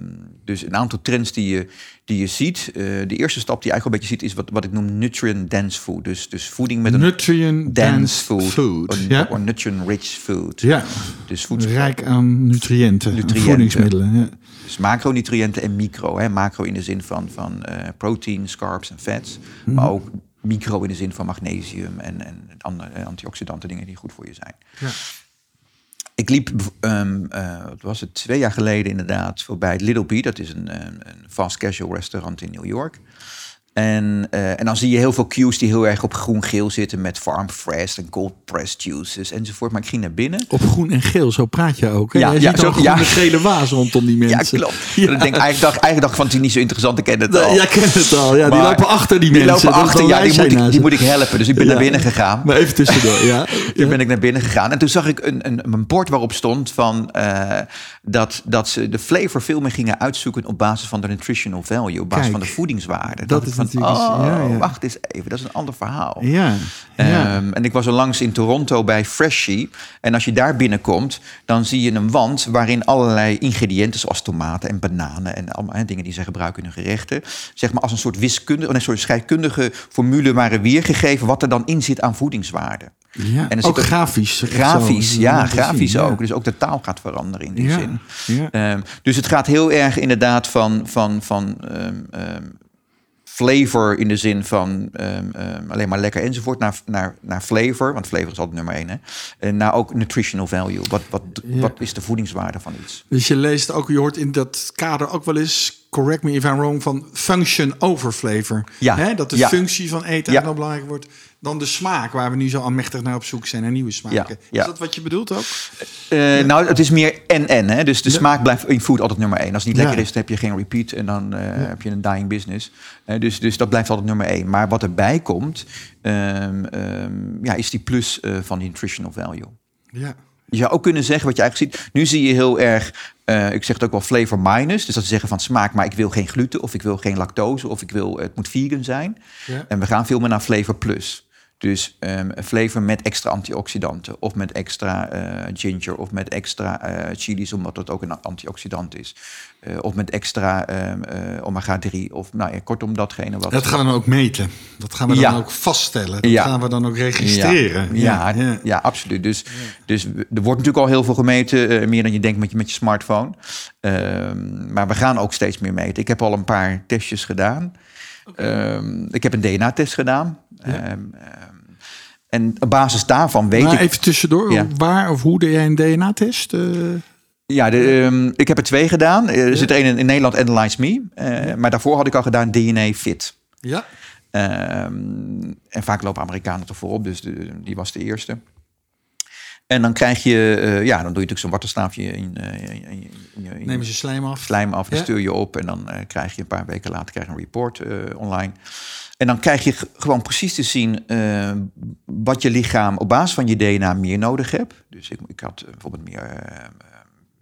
Speaker 3: dus een aantal trends die je, die je ziet. Eh, de eerste stap die je eigenlijk een beetje ziet, is wat, wat ik noem nutrient dense food. Dus, dus voeding met een
Speaker 2: nutrient
Speaker 3: dense
Speaker 2: food.
Speaker 3: food. Of or nutrient rich food.
Speaker 2: ja,
Speaker 3: Dus voedsel.
Speaker 2: rijk aan nutriënten,
Speaker 3: Nutriënten.
Speaker 2: voedingsmiddelen. Ja.
Speaker 3: Dus macronutriënten en micro. Hè. Macro in de zin van, van eh, proteins, carbs en fats.
Speaker 2: Mhm.
Speaker 3: Maar ook micro in de zin van magnesium en, en andere eh, antioxidanten, dingen die goed voor je zijn.
Speaker 2: Ja.
Speaker 3: Ik liep, ehm eh, wat was het, twee jaar geleden inderdaad, voorbij het Little Bee. Dat is een, een, een fast casual restaurant in New York. En, eh, en dan zie je heel veel cues die heel erg op groen-geel zitten met farm fresh en cold pressed juices enzovoort. Maar ik ging naar binnen.
Speaker 2: Op groen en geel, zo praat je ook. Hè?
Speaker 3: Ja,
Speaker 2: Jij
Speaker 3: ja,
Speaker 2: ziet
Speaker 3: zo- ja.
Speaker 2: gele waas rondom die
Speaker 3: Ja,
Speaker 2: mensen.
Speaker 3: klopt.
Speaker 2: Ja.
Speaker 3: Ik denk, eigenlijk, dacht, eigenlijk dacht ik van het is niet zo interessant, ik ken het al.
Speaker 2: Jij kent het al. Ja, die lopen achter die,
Speaker 3: Die
Speaker 2: mensen.
Speaker 3: lopen
Speaker 2: Dat
Speaker 3: achter, ja, die moet, ik, die moet ik helpen. Dus ik ben
Speaker 2: Ja.
Speaker 3: naar binnen gegaan.
Speaker 2: Maar even tussendoor, ja.
Speaker 3: Toen ben ik naar binnen gegaan. En toen zag ik een, een, een bord waarop stond van, eh, dat, dat ze de flavor veel meer gingen uitzoeken op basis van de nutritional value, op basis
Speaker 2: Kijk,
Speaker 3: van de voedingswaarde.
Speaker 2: dat
Speaker 3: ik
Speaker 2: is
Speaker 3: van, oh,
Speaker 2: ja,
Speaker 3: wacht eens even, dat is een ander verhaal.
Speaker 2: Ja.
Speaker 3: Ehm, en ik was er langs in Toronto bij Freshie. En als je daar binnenkomt, dan zie je een wand waarin allerlei ingrediënten, zoals tomaten en bananen en allemaal hè, dingen die ze gebruiken in hun gerechten, zeg maar als een soort wiskundige, nee, sorry, scheikundige formule waren weergegeven wat er dan in zit aan voedingswaarde.
Speaker 2: ja.
Speaker 3: en
Speaker 2: ook grafisch.
Speaker 3: Grafisch,
Speaker 2: zo.
Speaker 3: ja,
Speaker 2: zien,
Speaker 3: grafisch
Speaker 2: ja.
Speaker 3: ook. Dus ook de taal gaat veranderen in die
Speaker 2: Ja,
Speaker 3: zin.
Speaker 2: ja.
Speaker 3: Ehm, dus het gaat heel erg inderdaad van, van, van ehm, flavor in de zin van ehm, ehm, alleen maar lekker enzovoort, naar, naar, naar flavor, want flavor is altijd nummer één. Hè? En naar ook nutritional value. Wat, wat,
Speaker 2: Ja.
Speaker 3: wat is de voedingswaarde van iets?
Speaker 2: Dus je leest ook, je hoort in dat kader ook wel eens, correct me if I'm wrong, van function over flavor.
Speaker 3: Ja,
Speaker 2: Hè, dat de
Speaker 3: ja.
Speaker 2: functie van eten
Speaker 3: Ja.
Speaker 2: wel belangrijk wordt dan de smaak, waar we nu zo almechtig naar op zoek zijn, naar nieuwe smaken.
Speaker 3: Ja.
Speaker 2: Is dat wat je bedoelt ook?
Speaker 3: Eh, Nou, het is meer en-en. hè? Dus de smaak blijft in food altijd nummer één. Als het niet lekker is, dan heb je geen repeat en dan eh, heb je een dying business. Eh, dus, dus dat blijft altijd nummer één. Maar wat erbij komt, ehm, ehm, ja, is die plus van die nutritional value.
Speaker 2: Ja.
Speaker 3: Je zou ook kunnen zeggen, wat je eigenlijk ziet... Nu zie je heel erg, ik zeg het ook wel flavor minus. Dus dat ze zeggen van smaak, maar ik wil geen gluten... of ik wil geen lactose, of ik wil, het moet vegan zijn.
Speaker 2: Ja.
Speaker 3: En we gaan veel meer naar flavor plus. Dus ehm, een flavor met extra antioxidanten... of met extra eh, ginger, of met extra eh chilies... omdat het ook een antioxidant is. Eh, of met extra ehm, eh, omega-3, of nou ja, kortom datgene wat...
Speaker 2: Dat gaan we dan ook meten. Dat gaan we
Speaker 3: Ja.
Speaker 2: dan ook vaststellen. Dat
Speaker 3: Ja.
Speaker 2: gaan we dan ook registreren.
Speaker 3: Ja, ja, ja. absoluut. Dus, dus er wordt natuurlijk al heel veel gemeten, meer dan je denkt met je, met je smartphone. Ehm, maar we gaan ook steeds meer meten. Ik heb al een paar testjes gedaan. Ehm, ik heb een DNA-test gedaan. Ehm, ehm, en op basis daarvan weet
Speaker 2: Maar
Speaker 3: ik...
Speaker 2: even tussendoor,
Speaker 3: Ja.
Speaker 2: waar of hoe deed jij een DNA-test? Eh,
Speaker 3: Ja, de, ik heb er twee gedaan. Er zit er een in, in Nederland, Analyze Me. Eh, Maar daarvoor had ik al gedaan DNA Fit.
Speaker 2: ja.
Speaker 3: En vaak lopen Amerikanen toch voorop, dus de, die was de eerste. En dan krijg je, eh, ja, dan doe je natuurlijk zo'n wattenstaafje in, eh, in, in,
Speaker 2: Neem
Speaker 3: je
Speaker 2: slijm af.
Speaker 3: slijm af,
Speaker 2: Ja.
Speaker 3: stuur je op en dan eh, krijg je een paar weken later krijg je een report online. En dan krijg je gewoon precies te zien wat je lichaam op basis van je DNA meer nodig hebt. Dus ik, ik had bijvoorbeeld meer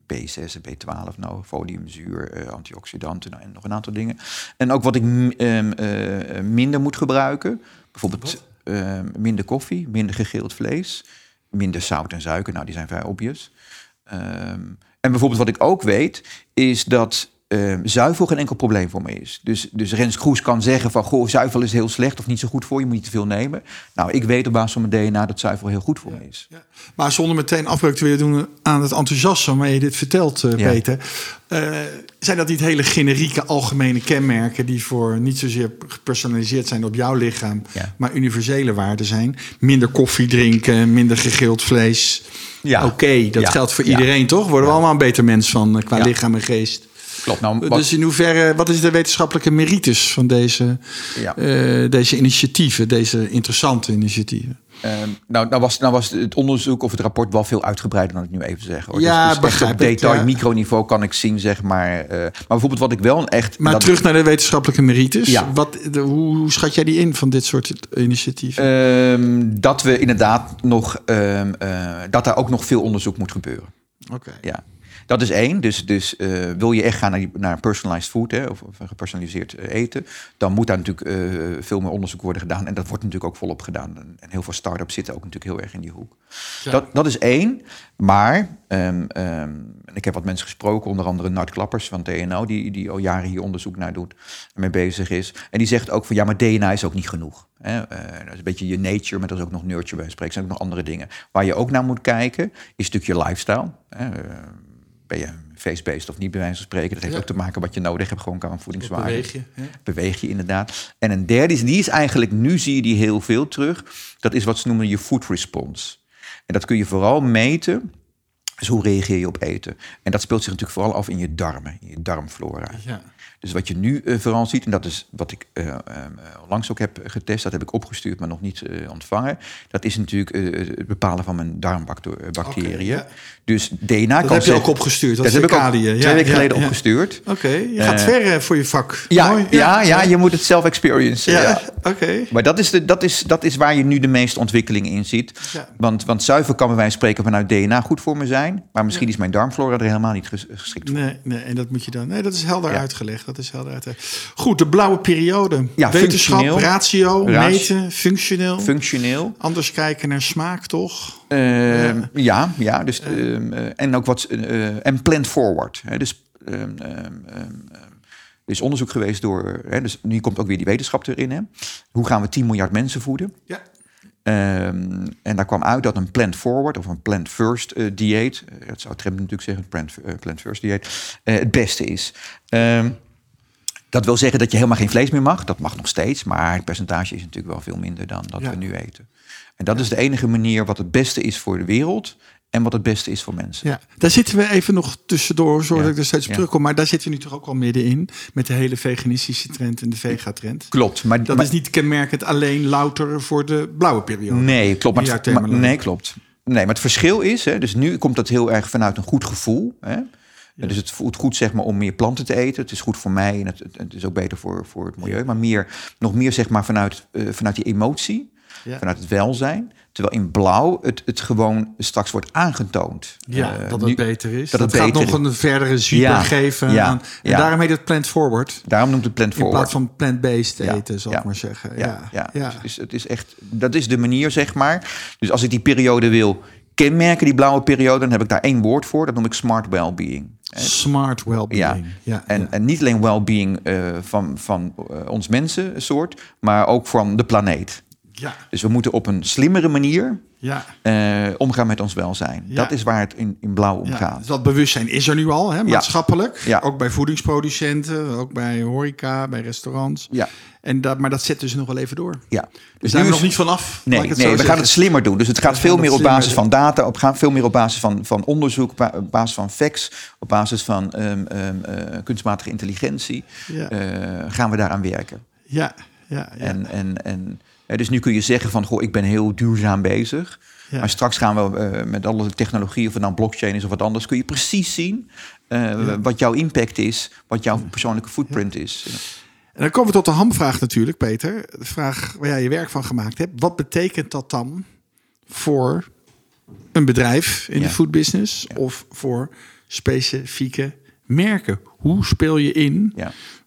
Speaker 3: eh, B6 en B12 nodig, foliumzuur, antioxidanten nou, en nog een aantal dingen. En ook wat ik ehm, eh, minder moet gebruiken. Bijvoorbeeld eh, minder koffie, minder gegeeld vlees, minder zout en suiker. Nou, die zijn vrij obvious. Ehm, en bijvoorbeeld wat ik ook weet, is dat eh, zuivel geen enkel probleem voor me is. Dus, dus Rens Kroes kan zeggen van... goh, zuivel is heel slecht of niet zo goed voor je, moet niet te veel nemen. Nou, ik weet op basis van mijn DNA dat zuivel heel goed voor me is.
Speaker 2: Ja. Maar zonder meteen afbreuk te willen doen aan het enthousiasme waarmee je dit vertelt, uh,
Speaker 3: Ja.
Speaker 2: Peter. Eh, zijn dat niet hele generieke algemene kenmerken die voor niet zozeer gepersonaliseerd zijn op jouw lichaam, maar universele waarden zijn? Minder koffie drinken, minder gegild vlees.
Speaker 3: Ja.
Speaker 2: Oké, dat geldt voor iedereen, toch? Worden we allemaal een beter mens van eh, qua lichaam en geest.
Speaker 3: Klopt. Nou, wat-
Speaker 2: Dus in hoeverre, wat is de wetenschappelijke merites van deze,
Speaker 3: Ja.
Speaker 2: eh, deze initiatieven, deze interessante initiatieven?
Speaker 3: Ehm, nou, nou, was, nou was het onderzoek of het rapport wel veel uitgebreider dan ik nu even zeg. Hoor.
Speaker 2: Ja,
Speaker 3: dus, dus
Speaker 2: begrijp
Speaker 3: op
Speaker 2: ik,
Speaker 3: detail,
Speaker 2: ja.
Speaker 3: microniveau kan ik zien, zeg maar. eh, maar bijvoorbeeld wat ik wel echt...
Speaker 2: Maar terug naar de wetenschappelijke merites.
Speaker 3: Ja.
Speaker 2: Wat, de, hoe, hoe schat jij die in van dit soort initiatieven?
Speaker 3: Ehm, dat we inderdaad nog... ehm, eh, dat daar ook nog veel onderzoek moet gebeuren.
Speaker 2: Oké.
Speaker 3: Ja. Dat is één. Dus, dus eh, wil je echt gaan naar, die, naar personalized food hè, of, of gepersonaliseerd eh, eten, dan moet daar natuurlijk eh, veel meer onderzoek worden gedaan. En dat wordt natuurlijk ook volop gedaan. En, heel veel start-ups zitten ook natuurlijk heel erg in die hoek.
Speaker 2: Ja.
Speaker 3: Dat, dat is één. Maar ehm, ehm, ik heb wat mensen gesproken, onder andere Nart Klappers van TNO, die, die al jaren hier onderzoek naar doet en mee bezig is. En die zegt ook van ja, maar DNA is ook niet genoeg. Hè? Dat is een beetje je nature, maar dat is ook nog nurture bij spreken. Er zijn ook nog andere dingen. Waar je ook naar moet kijken, is natuurlijk je lifestyle. Hè? Ben je face-based of niet, bij wijze van spreken. Dat heeft
Speaker 2: Ja.
Speaker 3: ook te maken wat je nodig hebt, gewoon qua voedingswaarde.
Speaker 2: Beweeg je, hè?
Speaker 3: Beweeg je inderdaad. En een derde is, die is eigenlijk, nu zie je die heel veel terug. Dat is wat ze noemen je food response. En dat kun je vooral meten. Dus hoe reageer je op eten? En dat speelt zich natuurlijk vooral af in je darmen, in je darmflora.
Speaker 2: Ja.
Speaker 3: Dus wat je nu eh, vooral ziet, en dat is wat ik eh, eh, langs ook heb getest, dat heb ik opgestuurd, maar nog niet ontvangen. Dat is natuurlijk het bepalen van mijn darmbacteriën.
Speaker 2: Ja.
Speaker 3: Dus DNA
Speaker 2: Dat
Speaker 3: kan
Speaker 2: heb je ook opgestuurd, dat,
Speaker 3: dat heb ik ook twee
Speaker 2: Ja,
Speaker 3: weken
Speaker 2: ja,
Speaker 3: geleden opgestuurd.
Speaker 2: Oké, je gaat ver voor je vak.
Speaker 3: Ja,
Speaker 2: Mooi,
Speaker 3: ja, ja, je moet het zelf experiencen.
Speaker 2: Ja,
Speaker 3: Ja.
Speaker 2: oké.
Speaker 3: Maar dat is, de, dat, is, dat is waar je nu de meeste ontwikkeling in ziet. Want, want zuiver kan bij wijze van spreken vanuit DNA goed voor me zijn. Maar misschien is mijn darmflora er helemaal niet ges- geschikt voor.
Speaker 2: Nee, nee, en dat moet je dan. Nee, dat is helder uitgelegd. Dat is helder uitgelegd. Goed, de blauwe periode.
Speaker 3: Ja,
Speaker 2: Wetenschap, ratio,
Speaker 3: Ratio.
Speaker 2: meten, functioneel.
Speaker 3: Functioneel.
Speaker 2: Anders kijken naar smaak, toch?
Speaker 3: Ehm, ja, ja. Dus, ehm, eh, en ook wat. eh, en planned forward. Hè, dus. ehm, er is onderzoek geweest door. Hè, dus nu komt ook weer die wetenschap erin. Hè. Hoe gaan we 10 miljard mensen voeden?
Speaker 2: Ja.
Speaker 3: En daar kwam uit dat een planned forward of een planned first eh, dieet, eh, dat zou Trump natuurlijk zeggen, planned, eh, planned first dieet, eh, het beste is. Dat wil zeggen dat je helemaal geen vlees meer mag. Dat mag nog steeds, maar het percentage is natuurlijk wel veel minder dan dat
Speaker 2: Ja.
Speaker 3: we nu eten. En dat is de enige manier wat het beste is voor de wereld en wat het beste is voor mensen.
Speaker 2: Ja, daar zitten we even nog tussendoor, zodat
Speaker 3: Ja.
Speaker 2: ik er steeds op
Speaker 3: Ja.
Speaker 2: terugkom. Maar daar zitten we nu toch ook al middenin met de hele veganistische trend en de vegatrend.
Speaker 3: Klopt, maar
Speaker 2: Dat
Speaker 3: maar-
Speaker 2: is niet kenmerkend alleen louter voor de blauwe periode.
Speaker 3: Nee, klopt. Maar, het, maar- nee, klopt. Nee, maar het verschil is, hè, dus nu komt dat heel erg vanuit een goed gevoel. Hè? Dus het voelt goed zeg maar, om meer planten te eten. Het is goed voor mij en het, het- is ook beter voor, voor het milieu. Maar meer, nog meer zeg maar, vanuit, eh, vanuit die emotie,
Speaker 2: Ja.
Speaker 3: vanuit het welzijn. Terwijl in blauw het, het gewoon straks wordt aangetoond.
Speaker 2: Ja,
Speaker 3: Eh,
Speaker 2: dat
Speaker 3: nu-
Speaker 2: het beter is.
Speaker 3: dat
Speaker 2: Dat,
Speaker 3: het
Speaker 2: gaat nog
Speaker 3: is.
Speaker 2: een verdere zwieper
Speaker 3: Ja,
Speaker 2: geven.
Speaker 3: ja,
Speaker 2: aan, en
Speaker 3: ja.
Speaker 2: daarom heet het plant forward.
Speaker 3: Daarom noemt het plant
Speaker 2: In
Speaker 3: forward.
Speaker 2: plaats van plant-based eten, zal ik maar zeggen.
Speaker 3: Ja,
Speaker 2: Ja,
Speaker 3: ja.
Speaker 2: ja.
Speaker 3: Dus het, is, het is echt, dat is de manier, zeg maar. Dus als ik die periode wil kenmerken, die blauwe periode, dan heb ik daar één woord voor. Dat noem ik smart well-being.
Speaker 2: Smart well-being. Ja.
Speaker 3: En,
Speaker 2: ja.
Speaker 3: en niet alleen well-being eh, van, van eh, ons mensensoort, maar ook van de planeet.
Speaker 2: ja,
Speaker 3: Dus we moeten op een slimmere manier
Speaker 2: ja.
Speaker 3: eh, omgaan met ons welzijn.
Speaker 2: Ja.
Speaker 3: Dat is waar het in, in blauw om
Speaker 2: Ja,
Speaker 3: gaat.
Speaker 2: dus dat bewustzijn is er nu al, hè, maatschappelijk.
Speaker 3: Ja.
Speaker 2: Ook bij voedingsproducenten, ook bij horeca, bij restaurants.
Speaker 3: Ja,
Speaker 2: En dat, maar dat zet dus nog wel even door.
Speaker 3: ja.
Speaker 2: Dus daar zijn we nog niet vanaf.
Speaker 3: Nee, nee we gaan het slimmer doen. Dus het gaat
Speaker 2: We
Speaker 3: veel meer op basis van data, op, gaan veel meer op basis van, van onderzoek, op ba- op basis van facts, op basis van ehm, ehm, eh, kunstmatige intelligentie.
Speaker 2: Ja.
Speaker 3: eh, gaan we daaraan werken.
Speaker 2: Ja, ja, ja.
Speaker 3: En, en, en, dus nu kun je zeggen van, goh, ik ben heel duurzaam bezig.
Speaker 2: Ja.
Speaker 3: Maar straks gaan we eh, met alle technologie, of het nou blockchain is of wat anders, kun je precies zien eh, wat jouw impact is, wat jouw persoonlijke footprint is.
Speaker 2: En dan komen we tot de hamvraag natuurlijk, Peter. De vraag waar jij je werk van gemaakt hebt. Wat betekent dat dan voor een bedrijf in de foodbusiness of voor specifieke merken? Hoe speel je in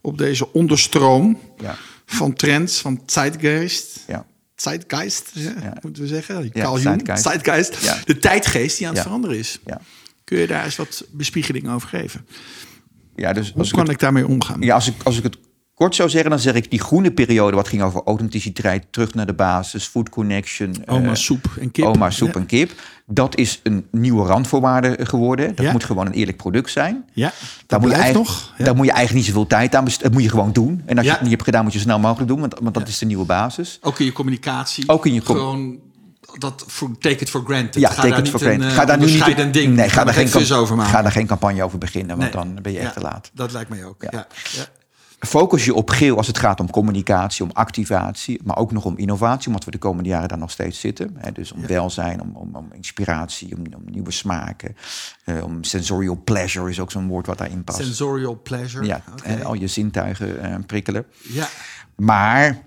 Speaker 2: op deze onderstroom
Speaker 3: Ja,
Speaker 2: van trends, van zeitgeist?
Speaker 3: ja.
Speaker 2: Zeitgeist, ja, moeten we zeggen.
Speaker 3: Ja, zeitgeist.
Speaker 2: zeitgeist.
Speaker 3: Ja.
Speaker 2: De tijdgeest die aan het veranderen is.
Speaker 3: ja.
Speaker 2: Kun je daar eens wat bespiegeling over geven?
Speaker 3: Ja, dus
Speaker 2: Hoe
Speaker 3: als ik,
Speaker 2: kan
Speaker 3: het,
Speaker 2: ik daarmee omgaan?
Speaker 3: ja, als, ik, als ik het kort zou zeggen, dan zeg ik die groene periode, wat ging over authenticiteit, terug naar de basis, food connection.
Speaker 2: Oma
Speaker 3: eh,
Speaker 2: soep en kip.
Speaker 3: Oma soep
Speaker 2: Ja.
Speaker 3: en kip. Dat is een nieuwe randvoorwaarde geworden. Dat
Speaker 2: Ja.
Speaker 3: moet gewoon een eerlijk product zijn.
Speaker 2: Ja, dat
Speaker 3: Daar moet, je
Speaker 2: blijft
Speaker 3: eigenlijk,
Speaker 2: nog. Ja.
Speaker 3: daar moet je eigenlijk niet zoveel tijd aan besteden. Dat moet je gewoon doen. En als je het niet hebt gedaan, moet je snel mogelijk doen. Want, want dat is de nieuwe basis.
Speaker 2: Ook in je communicatie.
Speaker 3: Ook in je com-
Speaker 2: Gewoon dat for, take it for granted.
Speaker 3: Ja,
Speaker 2: ga
Speaker 3: take
Speaker 2: daar
Speaker 3: it
Speaker 2: niet
Speaker 3: for granted.
Speaker 2: Een,
Speaker 3: Ga daar nu niet
Speaker 2: onderscheidend ding.
Speaker 3: Nee, ga daar geen,
Speaker 2: over maken.
Speaker 3: ga daar geen campagne over beginnen, want
Speaker 2: Nee.
Speaker 3: dan ben je echt
Speaker 2: Ja,
Speaker 3: te laat.
Speaker 2: Dat lijkt mij ook. Ja. Ja.
Speaker 3: Focus je op geel als het gaat om communicatie, om activatie, maar ook nog om innovatie, omdat we de komende jaren daar nog steeds zitten. Hè, dus om welzijn, om, om, om inspiratie, om, om nieuwe smaken, eh, om sensorial pleasure is ook zo'n woord wat daarin past.
Speaker 2: Sensorial pleasure.
Speaker 3: ja, en al je zintuigen eh, prikkelen.
Speaker 2: ja.
Speaker 3: Maar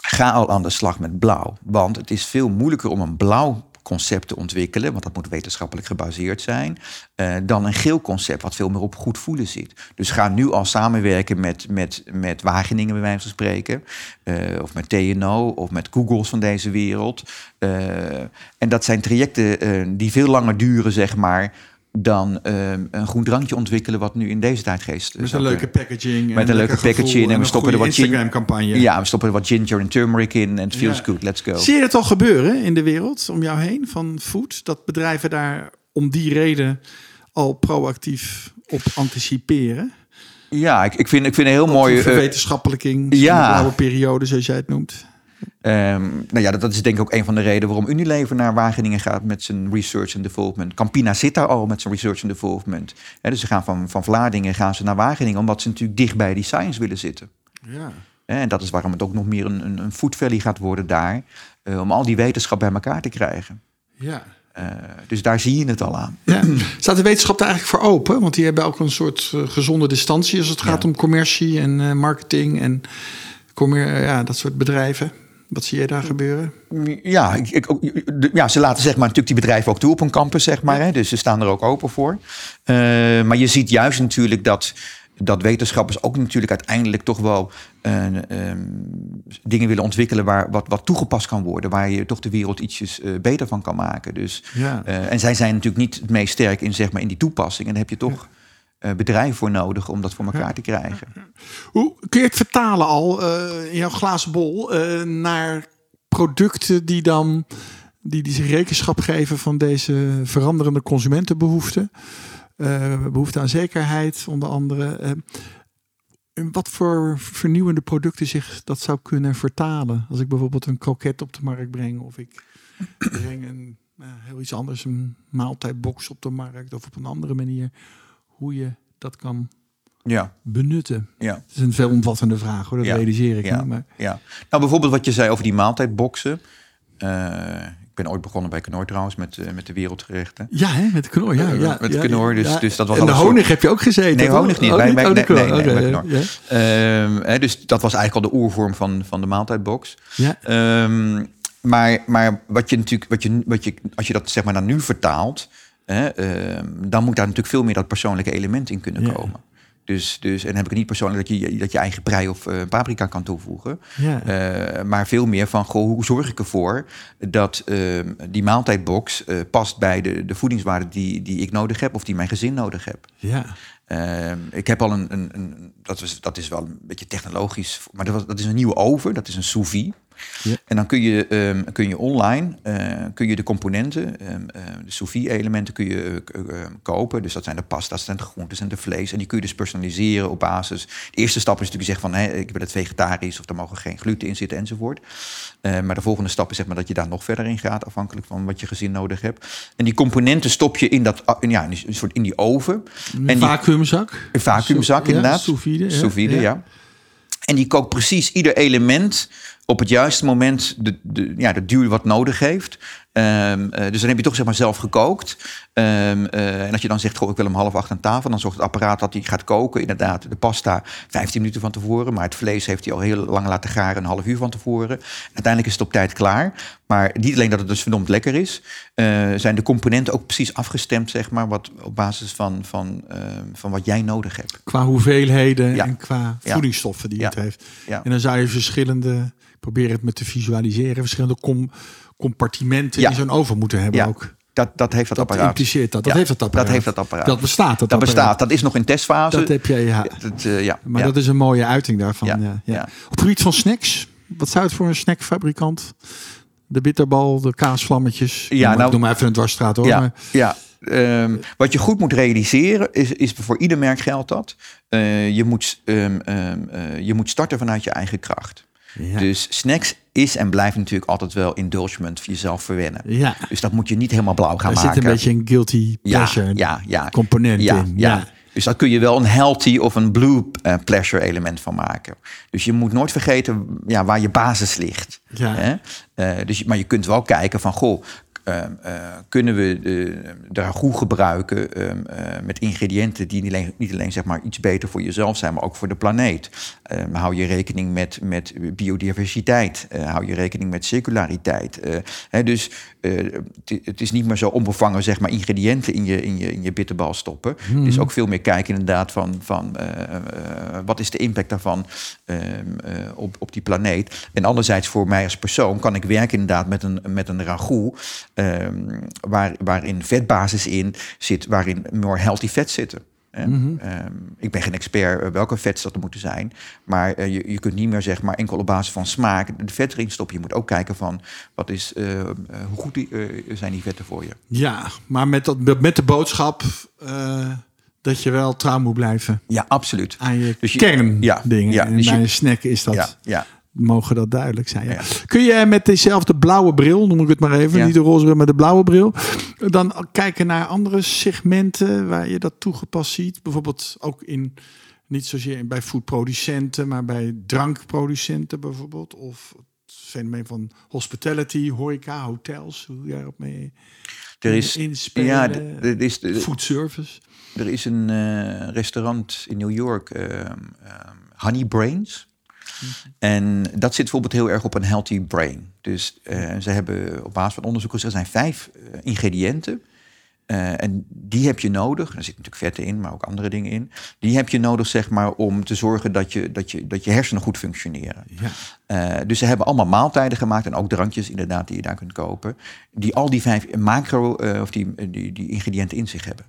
Speaker 3: ga al aan de slag met blauw. Want het is veel moeilijker om een blauw concept te ontwikkelen, want dat moet wetenschappelijk gebaseerd zijn, eh, dan een geel concept wat veel meer op goed voelen zit. Dus ga nu al samenwerken met, met, met Wageningen, bij wijze van spreken, eh, of met TNO, of met Googles van deze wereld. Eh, en dat zijn trajecten die veel langer duren, zeg maar, dan eh, een groen drankje ontwikkelen, wat nu in deze tijdgeest eh,
Speaker 2: Met een leuke packaging.
Speaker 3: Met een leuke packaging en we stoppen er wat gin-
Speaker 2: Instagram-campagne.
Speaker 3: Ja, we stoppen er wat ginger en turmeric in en het feels
Speaker 2: Ja.
Speaker 3: good, let's go.
Speaker 2: Zie je het al gebeuren in de wereld om jou heen van food? Dat bedrijven daar om die reden al proactief op anticiperen?
Speaker 3: Ja, ik, ik, vind, ik vind een heel mooi...
Speaker 2: Mooi.
Speaker 3: eh,
Speaker 2: Verwetenschappelijking,
Speaker 3: ja.
Speaker 2: ja. blauwe periode zoals jij het noemt.
Speaker 3: Ehm, nou ja, dat, dat is denk ik ook een van de redenen waarom Unilever naar Wageningen gaat met zijn research and development. Campina zit daar al met zijn research and development. Dus ze gaan van, van Vlaardingen gaan ze naar Wageningen, omdat ze natuurlijk dicht bij die science willen zitten.
Speaker 2: Ja.
Speaker 3: En dat is waarom het ook nog meer een, een, een food valley gaat worden daar. eh, om al die wetenschap bij elkaar te krijgen.
Speaker 2: Ja.
Speaker 3: Eh, dus daar zie je het al aan.
Speaker 2: Ja. Staat de wetenschap daar eigenlijk voor open? Want die hebben ook een soort eh, gezonde distantie als het gaat
Speaker 3: Ja.
Speaker 2: om commercie en marketing en commer ja, dat soort bedrijven. Wat zie je daar gebeuren?
Speaker 3: Ja, ik, ik, ja, ze laten zeg maar, natuurlijk die bedrijven ook toe op een campus, zeg maar. Hè, dus ze staan er ook open voor. Eh, maar je ziet juist natuurlijk dat, dat wetenschappers ook natuurlijk uiteindelijk toch wel eh, ehm, dingen willen ontwikkelen waar wat, wat toegepast kan worden. Waar je toch de wereld ietsjes eh, beter van kan maken. Dus,
Speaker 2: Ja.
Speaker 3: en zij zijn natuurlijk niet het meest sterk in, zeg maar, in die toepassing. En daar heb je toch bedrijven voor nodig om dat voor elkaar te krijgen.
Speaker 2: Hoe kun je het vertalen al eh, in jouw glazen bol eh, naar producten die dan die, die zich rekenschap geven van deze veranderende consumentenbehoeften? Eh, behoefte aan zekerheid, onder andere. Eh, wat voor vernieuwende producten zich dat zou kunnen vertalen? Als ik bijvoorbeeld een kroket op de markt breng, of ik breng een heel iets anders, een maaltijdbox op de markt, of op een andere manier, hoe je dat kan
Speaker 3: Ja,
Speaker 2: benutten.
Speaker 3: ja.
Speaker 2: Het is een veelomvattende vraag, hoor. Dat
Speaker 3: Ja,
Speaker 2: realiseer ik.
Speaker 3: Ja,
Speaker 2: hè, Maar
Speaker 3: ja. Nou, bijvoorbeeld wat je zei over die maaltijdboxen. Eh, ik ben ooit begonnen bij Knor trouwens met, eh, met de wereldgerechten.
Speaker 2: ja, hè, met de knor. Ja,
Speaker 3: Eh,
Speaker 2: ja,
Speaker 3: met
Speaker 2: ja,
Speaker 3: knor, dus-
Speaker 2: ja.
Speaker 3: dus dat was
Speaker 2: en de
Speaker 3: soort-
Speaker 2: honig heb je ook gezeten.
Speaker 3: Nee, honig niet. Bij- bij-
Speaker 2: Oh,
Speaker 3: nee. Ehm, hè, dus dat was eigenlijk al de oervorm van, van de maaltijdbox.
Speaker 2: Ja.
Speaker 3: Ehm, maar maar wat je natuurlijk, wat je, wat je, als je dat zeg maar naar nu vertaalt, hè, ehm, dan moet daar natuurlijk veel meer dat persoonlijke element in kunnen
Speaker 2: Ja.
Speaker 3: komen. Dus, dus, en dan heb ik het niet persoonlijk dat je, dat je eigen prei of eh, paprika kan toevoegen.
Speaker 2: Ja.
Speaker 3: Eh, maar veel meer van, goh, hoe zorg ik ervoor dat ehm, die maaltijdbox eh, past bij de, de voedingswaarden die, die ik nodig heb of die mijn gezin nodig heb.
Speaker 2: ja.
Speaker 3: Ehm, ik heb al een, een, een dat, is, dat is wel een beetje technologisch, maar dat, was, dat is een nieuwe oven, dat is een sous vide.
Speaker 2: Ja.
Speaker 3: En dan kun je, ehm, kun je online eh, kun je de componenten, ehm, eh, de sous elementen kun je eh, kopen. Dus dat zijn de pasta's, dat zijn de groentes en de vlees. En die kun je dus personaliseren op basis. De eerste stap is natuurlijk zeggen van hé, ik wil het vegetarisch of er mogen geen gluten in zitten enzovoort. Maar de volgende stap is zeg maar dat je daar nog verder in gaat, afhankelijk van wat je gezin nodig hebt. En die componenten stop je in dat, in, ja, in die, een soort in die oven.
Speaker 2: Een vacuümzak.
Speaker 3: een vacuümzak,
Speaker 2: Ja,
Speaker 3: inderdaad.
Speaker 2: sous vide, ja.
Speaker 3: Sous vide,
Speaker 2: Ja.
Speaker 3: En die kookt precies ieder element op het juiste moment de, de, ja, de duur wat nodig heeft. Ehm, eh, dus dan heb je toch zeg maar zelf gekookt. Ehm, eh, en als je dan zegt, goh, ik wil om half acht aan tafel... dan zorgt het apparaat dat hij gaat koken. Inderdaad, de pasta 15 minuten van tevoren. Maar het vlees heeft hij al heel lang laten garen, een half uur van tevoren. Uiteindelijk is het op tijd klaar. Maar niet alleen dat het dus verdomd lekker is... eh, zijn de componenten ook precies afgestemd, zeg maar... Wat, op basis van, van, ehm, van wat jij nodig hebt.
Speaker 2: Qua hoeveelheden
Speaker 3: Ja.
Speaker 2: en qua
Speaker 3: Ja.
Speaker 2: voedingsstoffen die
Speaker 3: Ja.
Speaker 2: het heeft. En dan zou je verschillende, probeer het me te visualiseren, verschillende com- compartimenten
Speaker 3: Ja.
Speaker 2: in zo'n oven moeten hebben
Speaker 3: Ja.
Speaker 2: ook.
Speaker 3: dat, dat heeft dat,
Speaker 2: Dat
Speaker 3: apparaat.
Speaker 2: impliceert dat. Dat
Speaker 3: Ja,
Speaker 2: heeft dat apparaat.
Speaker 3: Dat heeft dat apparaat.
Speaker 2: Dat bestaat, dat
Speaker 3: Dat, bestaat. Dat is nog in testfase.
Speaker 2: Dat heb je, ja.
Speaker 3: Dat, eh, ja,
Speaker 2: Maar
Speaker 3: ja.
Speaker 2: dat is een mooie uiting daarvan. Ja,
Speaker 3: Ja.
Speaker 2: Op het gebied van snacks, wat zou het voor een snackfabrikant? De bitterbal, de kaasvlammetjes.
Speaker 3: Ja, nou-
Speaker 2: noem maar even een dwarsstraat hoor.
Speaker 3: Ja,
Speaker 2: Maar,
Speaker 3: ja. Ehm, wat je goed moet realiseren, is, is voor ieder merk geldt dat. Eh, je, moet, ehm, ehm, eh, je moet starten vanuit je eigen kracht.
Speaker 2: Ja.
Speaker 3: Dus snacks is en blijft natuurlijk altijd wel indulgement voor jezelf verwennen.
Speaker 2: ja,
Speaker 3: Dus dat moet je niet helemaal blauw gaan
Speaker 2: er
Speaker 3: maken.
Speaker 2: zit een beetje een guilty
Speaker 3: ja,
Speaker 2: pleasure
Speaker 3: ja, ja.
Speaker 2: component
Speaker 3: ja,
Speaker 2: in.
Speaker 3: Ja.
Speaker 2: Ja.
Speaker 3: Dus daar kun je wel een healthy of een blue eh, pleasure element van maken. Dus je moet nooit vergeten ja, waar je basis ligt.
Speaker 2: Ja.
Speaker 3: Hè? Eh, dus, maar je kunt wel kijken van, goh, kunnen we de, de ragout gebruiken ehm, eh, met ingrediënten die niet alleen, niet alleen zeg maar, iets beter voor jezelf zijn, maar ook voor de planeet. Ehm, hou je rekening met, met biodiversiteit, Eh, hou je rekening met circulariteit. Eh, hè, dus eh, het- het is niet meer zo onbevangen zeg maar, ingrediënten in je, in je, in je bitterbal stoppen. Dus ook veel meer kijken inderdaad van, van eh, eh, wat is de impact daarvan ehm, eh, op, op die planeet. En anderzijds voor mij als persoon kan ik werken inderdaad met een, met een ragout ehm, waar, waarin vetbasis in zit, waarin more healthy fats zitten. hè. Ehm, ik ben geen expert eh, welke vets dat er moeten zijn. Maar eh, je, je kunt niet meer zeg maar enkel op basis van smaak de vet erin stoppen. Je moet ook kijken van wat is, eh, hoe goed die, zijn die vetten voor je.
Speaker 2: Ja, maar met, dat, met de boodschap dat je wel trouw moet blijven
Speaker 3: Ja, absoluut.
Speaker 2: aan je,
Speaker 3: Dus je-
Speaker 2: kerndingen.
Speaker 3: ja, ja,
Speaker 2: en
Speaker 3: dus je-
Speaker 2: bij een snack is dat,
Speaker 3: Ja, ja.
Speaker 2: Mogen dat duidelijk zijn. Ja. Kun je met dezelfde blauwe bril, noem ik het maar even,
Speaker 3: Ja.
Speaker 2: niet de roze bril, maar de blauwe bril, dan kijken naar andere segmenten waar je dat toegepast ziet? Bijvoorbeeld ook in, niet zozeer bij foodproducenten, maar bij drankproducenten bijvoorbeeld? Of het fenomeen van hospitality, horeca, hotels, hoe jij erop mee
Speaker 3: Er is,
Speaker 2: inspelen?
Speaker 3: ja, er is, er
Speaker 2: food service?
Speaker 3: er is een eh, restaurant in New York, ehm, ehm, Honey Brains. En dat zit bijvoorbeeld heel erg op een healthy brain. Dus eh, ze hebben op basis van onderzoek gezegd, er zijn vijf eh, ingrediënten. Eh, en die heb je nodig. Er zitten natuurlijk vetten in, maar ook andere dingen in. Die heb je nodig, zeg maar, om te zorgen dat je, dat je, dat je hersenen goed functioneren.
Speaker 2: Ja.
Speaker 3: Dus ze hebben allemaal maaltijden gemaakt en ook drankjes inderdaad die je daar kunt kopen. Die al die vijf macro of die, die, die ingrediënten in zich hebben.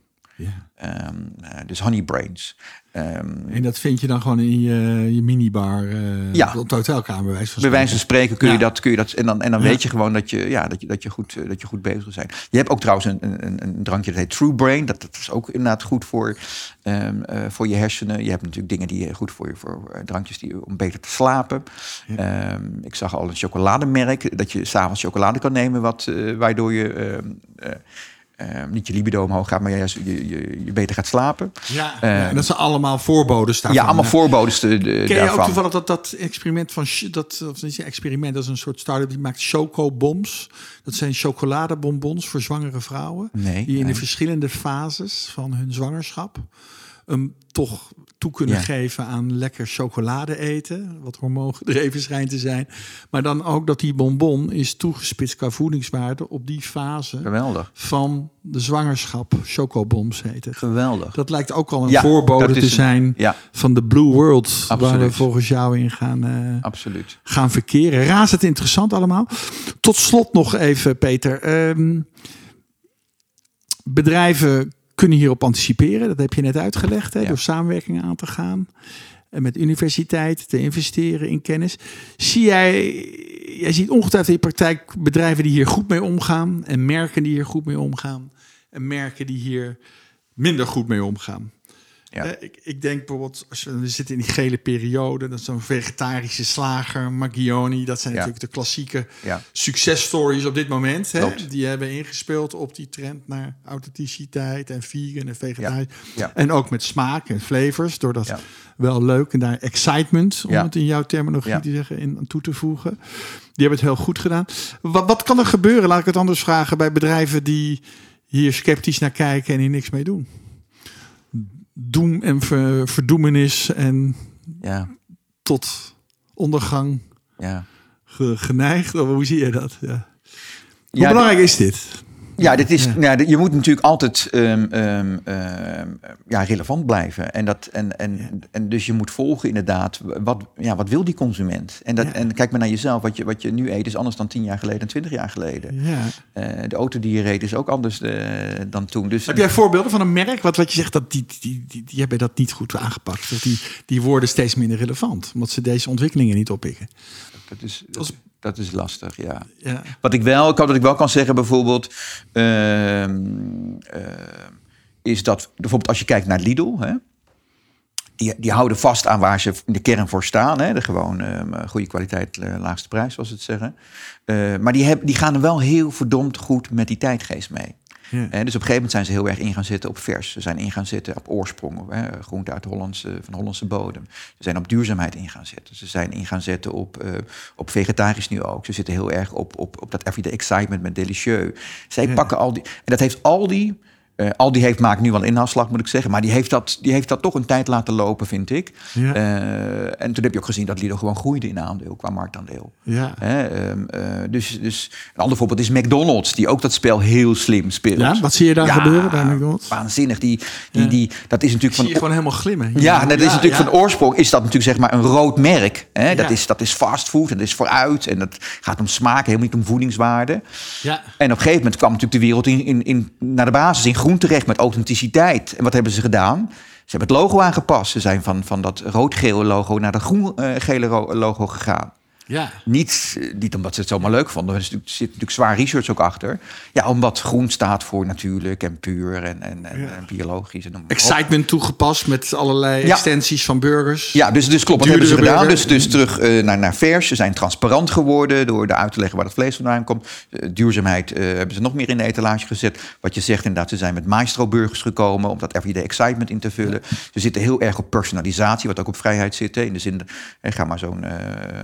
Speaker 3: Ehm, eh, dus honey brains. Ehm,
Speaker 2: En dat vind je dan gewoon in je, je minibar,
Speaker 3: Ja.
Speaker 2: op de hotelkamer, bij wijze van
Speaker 3: bij wijze van spreken kun je
Speaker 2: Ja.
Speaker 3: dat, kun je dat en dan, en dan
Speaker 2: Ja.
Speaker 3: weet je gewoon dat je, ja, dat je, dat je, goed, eh, dat je goed bezig bent. Je hebt ook trouwens een, een, een drankje dat heet True Brain. Dat, dat is ook inderdaad goed voor, ehm, eh, voor je hersenen. Je hebt natuurlijk dingen die goed voor je, voor drankjes die, om beter te slapen. Ik zag al een chocolademerk dat je s'avonds chocolade kan nemen, wat, waardoor je ehm, eh, niet je libido omhoog gaat, maar juist je, je, je beter gaat slapen.
Speaker 2: Ja,
Speaker 3: Eh,
Speaker 2: en dat zijn allemaal voorbodes daarvan.
Speaker 3: ja, allemaal
Speaker 2: hè?
Speaker 3: voorbodes de,
Speaker 2: Ken je
Speaker 3: daarvan.
Speaker 2: ook toevallig dat, dat experiment van... Dat, of niet experiment, dat is een soort start-up die maakt chocobombs. Dat zijn chocoladebonbons voor zwangere vrouwen.
Speaker 3: Nee,
Speaker 2: die in
Speaker 3: nee.
Speaker 2: de verschillende fases van hun zwangerschap... toch toe kunnen
Speaker 3: Ja.
Speaker 2: geven aan lekker chocolade eten. Wat hormoongedreven schijnt te zijn. Maar dan ook dat die bonbon is toegespitst qua voedingswaarde... op die fase
Speaker 3: Geweldig.
Speaker 2: van de zwangerschap. Chocobombs heet het.
Speaker 3: Geweldig.
Speaker 2: Dat lijkt ook al een
Speaker 3: Ja,
Speaker 2: voorbode te
Speaker 3: een-
Speaker 2: zijn
Speaker 3: ja.
Speaker 2: van de Blue World, waar we volgens jou in gaan, eh,
Speaker 3: Absoluut.
Speaker 2: gaan verkeren. Razend interessant allemaal. Tot slot nog even, Peter. Ehm, bedrijven kunnen hierop anticiperen. Dat heb je net uitgelegd, hè,
Speaker 3: Ja.
Speaker 2: door samenwerkingen aan te gaan. En met universiteiten te investeren in kennis. Zie jij, jij ziet ongetwijfeld in je praktijk bedrijven die hier goed mee omgaan. En merken die hier goed mee omgaan. En merken die hier minder goed mee omgaan.
Speaker 3: Ja.
Speaker 2: Eh, ik, ik denk bijvoorbeeld, als we, we zitten in die gele periode, dat is zo'n vegetarische slager, Maggioni, dat zijn
Speaker 3: Ja.
Speaker 2: natuurlijk de klassieke
Speaker 3: Ja.
Speaker 2: successtories op dit moment. Hè? Die hebben ingespeeld op die trend naar authenticiteit en vegan en vegetarisch. En ook met smaak en flavors, door dat
Speaker 3: Ja.
Speaker 2: wel leuk en daar excitement, om het in jouw terminologie te zeggen, in toe te voegen. Die hebben het heel goed gedaan. Wat, wat kan er gebeuren, laat ik het anders vragen, bij bedrijven die hier sceptisch naar kijken en hier niks mee doen? Doem en ver, verdoemenis en
Speaker 3: Ja.
Speaker 2: tot ondergang
Speaker 3: Ja.
Speaker 2: ge- geneigd? Of hoe zie je dat? Ja. Hoe
Speaker 3: Ja,
Speaker 2: belangrijk is dit?
Speaker 3: Ja, dit is, ja. je moet natuurlijk altijd ehm, ehm, ehm, ja, relevant blijven. En, dat, en, en, en dus je moet volgen inderdaad, wat, ja, wat wil die consument? En, dat, en kijk maar naar jezelf, wat je, wat je nu eet is anders dan tien jaar geleden en twintig jaar geleden. Ja. Uh, de auto die je reed is ook anders uh, dan toen. Dus,
Speaker 2: Heb jij voorbeelden van een merk wat, wat je zegt dat die, die, die, die hebben dat niet goed aangepakt? Of die, die worden steeds minder relevant, omdat ze deze ontwikkelingen niet oppikken?
Speaker 3: Dat is, dat, dat is lastig, ja. ja. Wat ik wel, wat ik wel kan zeggen bijvoorbeeld, uh, is dat bijvoorbeeld als je kijkt naar Lidl, hè, die, die houden vast aan waar ze in de kern voor staan. Hè, de gewoon uh, goede kwaliteit, uh, laagste prijs, zoals het zeggen. Uh, maar die, heb, die gaan er wel heel verdomd goed met die tijdgeest mee. Ja. dus op een gegeven moment zijn ze heel erg in gaan zitten op vers. Ze zijn in gaan zitten op oorsprong, hè, groente uit Hollandse, van Hollandse bodem. Ze zijn op duurzaamheid in gaan zetten. Ze zijn in gaan zetten op, uh, op vegetarisch nu ook. Ze zitten heel erg op, op, op dat everyday excitement met delicieux. Zij pakken al die... En dat heeft al die uh, Aldi heeft, maakt nu wel inhaalslag, moet ik zeggen. Maar die heeft, dat, die heeft dat toch een tijd laten lopen, vind ik. Ja. Uh, en toen heb je ook gezien dat Lidl gewoon groeide in aandeel, qua marktaandeel. Ja. Uh, dus, dus een ander voorbeeld is McDonald's, die ook dat spel heel slim speelt.
Speaker 2: Ja, wat zie je daar gebeuren bij McDonald's?
Speaker 3: Waanzinnig. Die, die, die, dat is natuurlijk
Speaker 2: van... Zie je gewoon helemaal glimmen.
Speaker 3: Ja, dat is natuurlijk van oorsprong is dat natuurlijk zeg maar een rood merk. Hè? Dat, is, dat is fastfood, dat is vooruit. En dat gaat om smaak, helemaal niet om voedingswaarde. Ja. En op een gegeven moment kwam natuurlijk de wereld in, in, in, naar de basis in groen terecht met authenticiteit. En wat hebben ze gedaan? Ze hebben het logo aangepast. Ze zijn van, van dat rood-gele logo naar dat groen-gele logo gegaan. Ja. Niet, eh, niet omdat ze het zomaar leuk vonden. Er zit natuurlijk zwaar research ook achter. Ja, omdat groen staat voor natuurlijk en puur en, en, en, biologisch. En
Speaker 2: Excitement toegepast met allerlei extensies van burgers.
Speaker 3: Ja, dus, dus klopt. Wat hebben ze gedaan? Dus, dus terug uh, naar, naar vers. Ze zijn transparant geworden door uit te leggen waar het vlees vandaan komt. Uh, duurzaamheid uh, hebben ze nog meer in de etalage gezet. Wat je zegt inderdaad, ze zijn met maestro burgers gekomen om dat everyday excitement in te vullen. Ze zitten heel erg op personalisatie, wat ook op vrijheid zit. In de zin, ga maar zo'n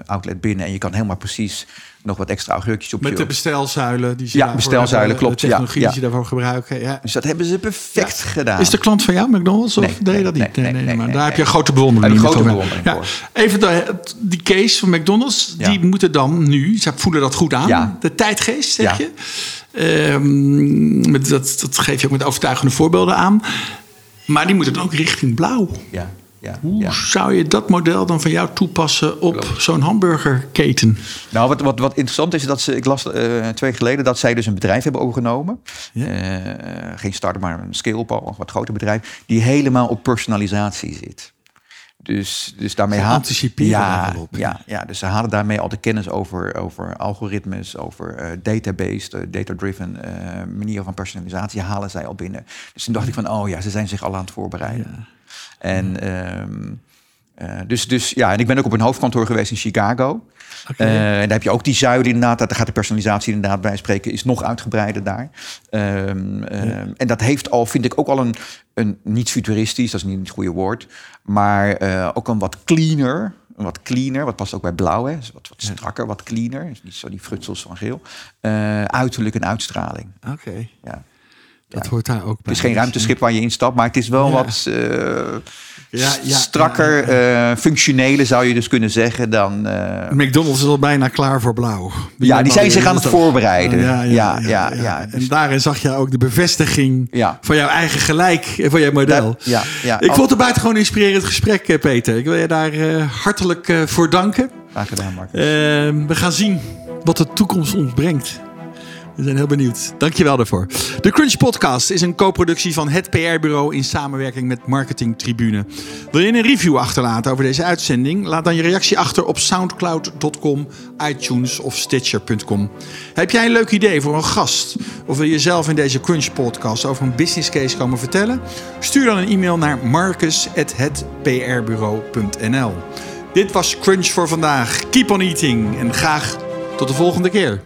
Speaker 3: outlet binnen en je kan helemaal precies nog wat extra augurkjes op
Speaker 2: Met de bestelzuilen die ze
Speaker 3: ja, bestelzuilen, klopt.
Speaker 2: De technologie ja, die ze daarvoor gebruiken. Ja.
Speaker 3: Dus dat hebben ze perfect gedaan.
Speaker 2: Is de klant van jou, McDonald's? Of nee, je dat niet? Nee, nee, maar daar heb je een grote bewondering
Speaker 3: voor. grote bewondering
Speaker 2: ja. Even de, die case van McDonald's, die moeten dan nu, ze voelen dat goed aan, de tijdgeest, zeg je. Um, dat, dat geef je ook met overtuigende voorbeelden aan. Maar die moeten dan ook richting blauw. Ja. Ja, Hoe zou je dat model dan van jou toepassen op zo'n hamburgerketen?
Speaker 3: Nou, wat, wat, wat interessant is, dat ze, ik las uh, twee geleden dat zij dus een bedrijf hebben overgenomen. Ja. Uh, geen start, maar een scale-up, al wat groter bedrijf, die helemaal op personalisatie zit. Dus, dus daarmee
Speaker 2: ze anticiperen
Speaker 3: ja, op, ja, ja, dus ze halen daarmee al de kennis over, over algoritmes, over uh, database, uh, data-driven uh, manier van personalisatie halen zij al binnen. Dus toen dacht ik van, oh ja, ze zijn zich al aan het voorbereiden. Ja. En um, uh, dus, dus ja, en ik ben ook op een hoofdkantoor geweest in Chicago. Okay. Uh, en daar heb je ook die zuiden inderdaad. Daar gaat de personalisatie inderdaad bij spreken. Is nog uitgebreider daar. Um, ja. En dat heeft al, vind ik, ook al een, een niet futuristisch, dat is niet het goede woord. Maar uh, ook een wat cleaner wat cleaner, wat past ook bij blauw, hè? wat, wat strakker, wat cleaner. niet zo die frutsels van geel. Uh, uiterlijk en uitstraling.
Speaker 2: Oké. Okay. Ja. Dat hoort daar ook bij.
Speaker 3: Het is geen ruimteschip waar je instapt, maar het is wel wat ja, ja, strakker, uh, functionele zou je dus kunnen zeggen dan. Uh...
Speaker 2: McDonald's is al bijna klaar voor blauw.
Speaker 3: Ja, die zijn zich aan het voorbereiden. Ja, ja, ja.
Speaker 2: En daarin zag je ook de bevestiging van jouw eigen gelijk en van jouw model. ja, ja. Ik vond het buitengewoon inspirerend gesprek, Peter. Ik wil je daar hartelijk voor danken.
Speaker 3: Graag gedaan, Marcus.
Speaker 2: we gaan zien wat de toekomst ons brengt. We zijn heel benieuwd. Dankjewel daarvoor. De Crunch Podcast is een co-productie van het PR-bureau in samenwerking met Marketing Tribune. Wil je een review achterlaten over deze uitzending? Laat dan je reactie achter op soundcloud.com, iTunes of Stitcher.com. Heb jij een leuk idee voor een gast? Of wil je zelf in deze Crunch Podcast over een business case komen vertellen? Stuur dan een e-mail naar marcus.hetprbureau.nl Dit was Crunch voor vandaag. Keep on eating en graag tot de volgende keer.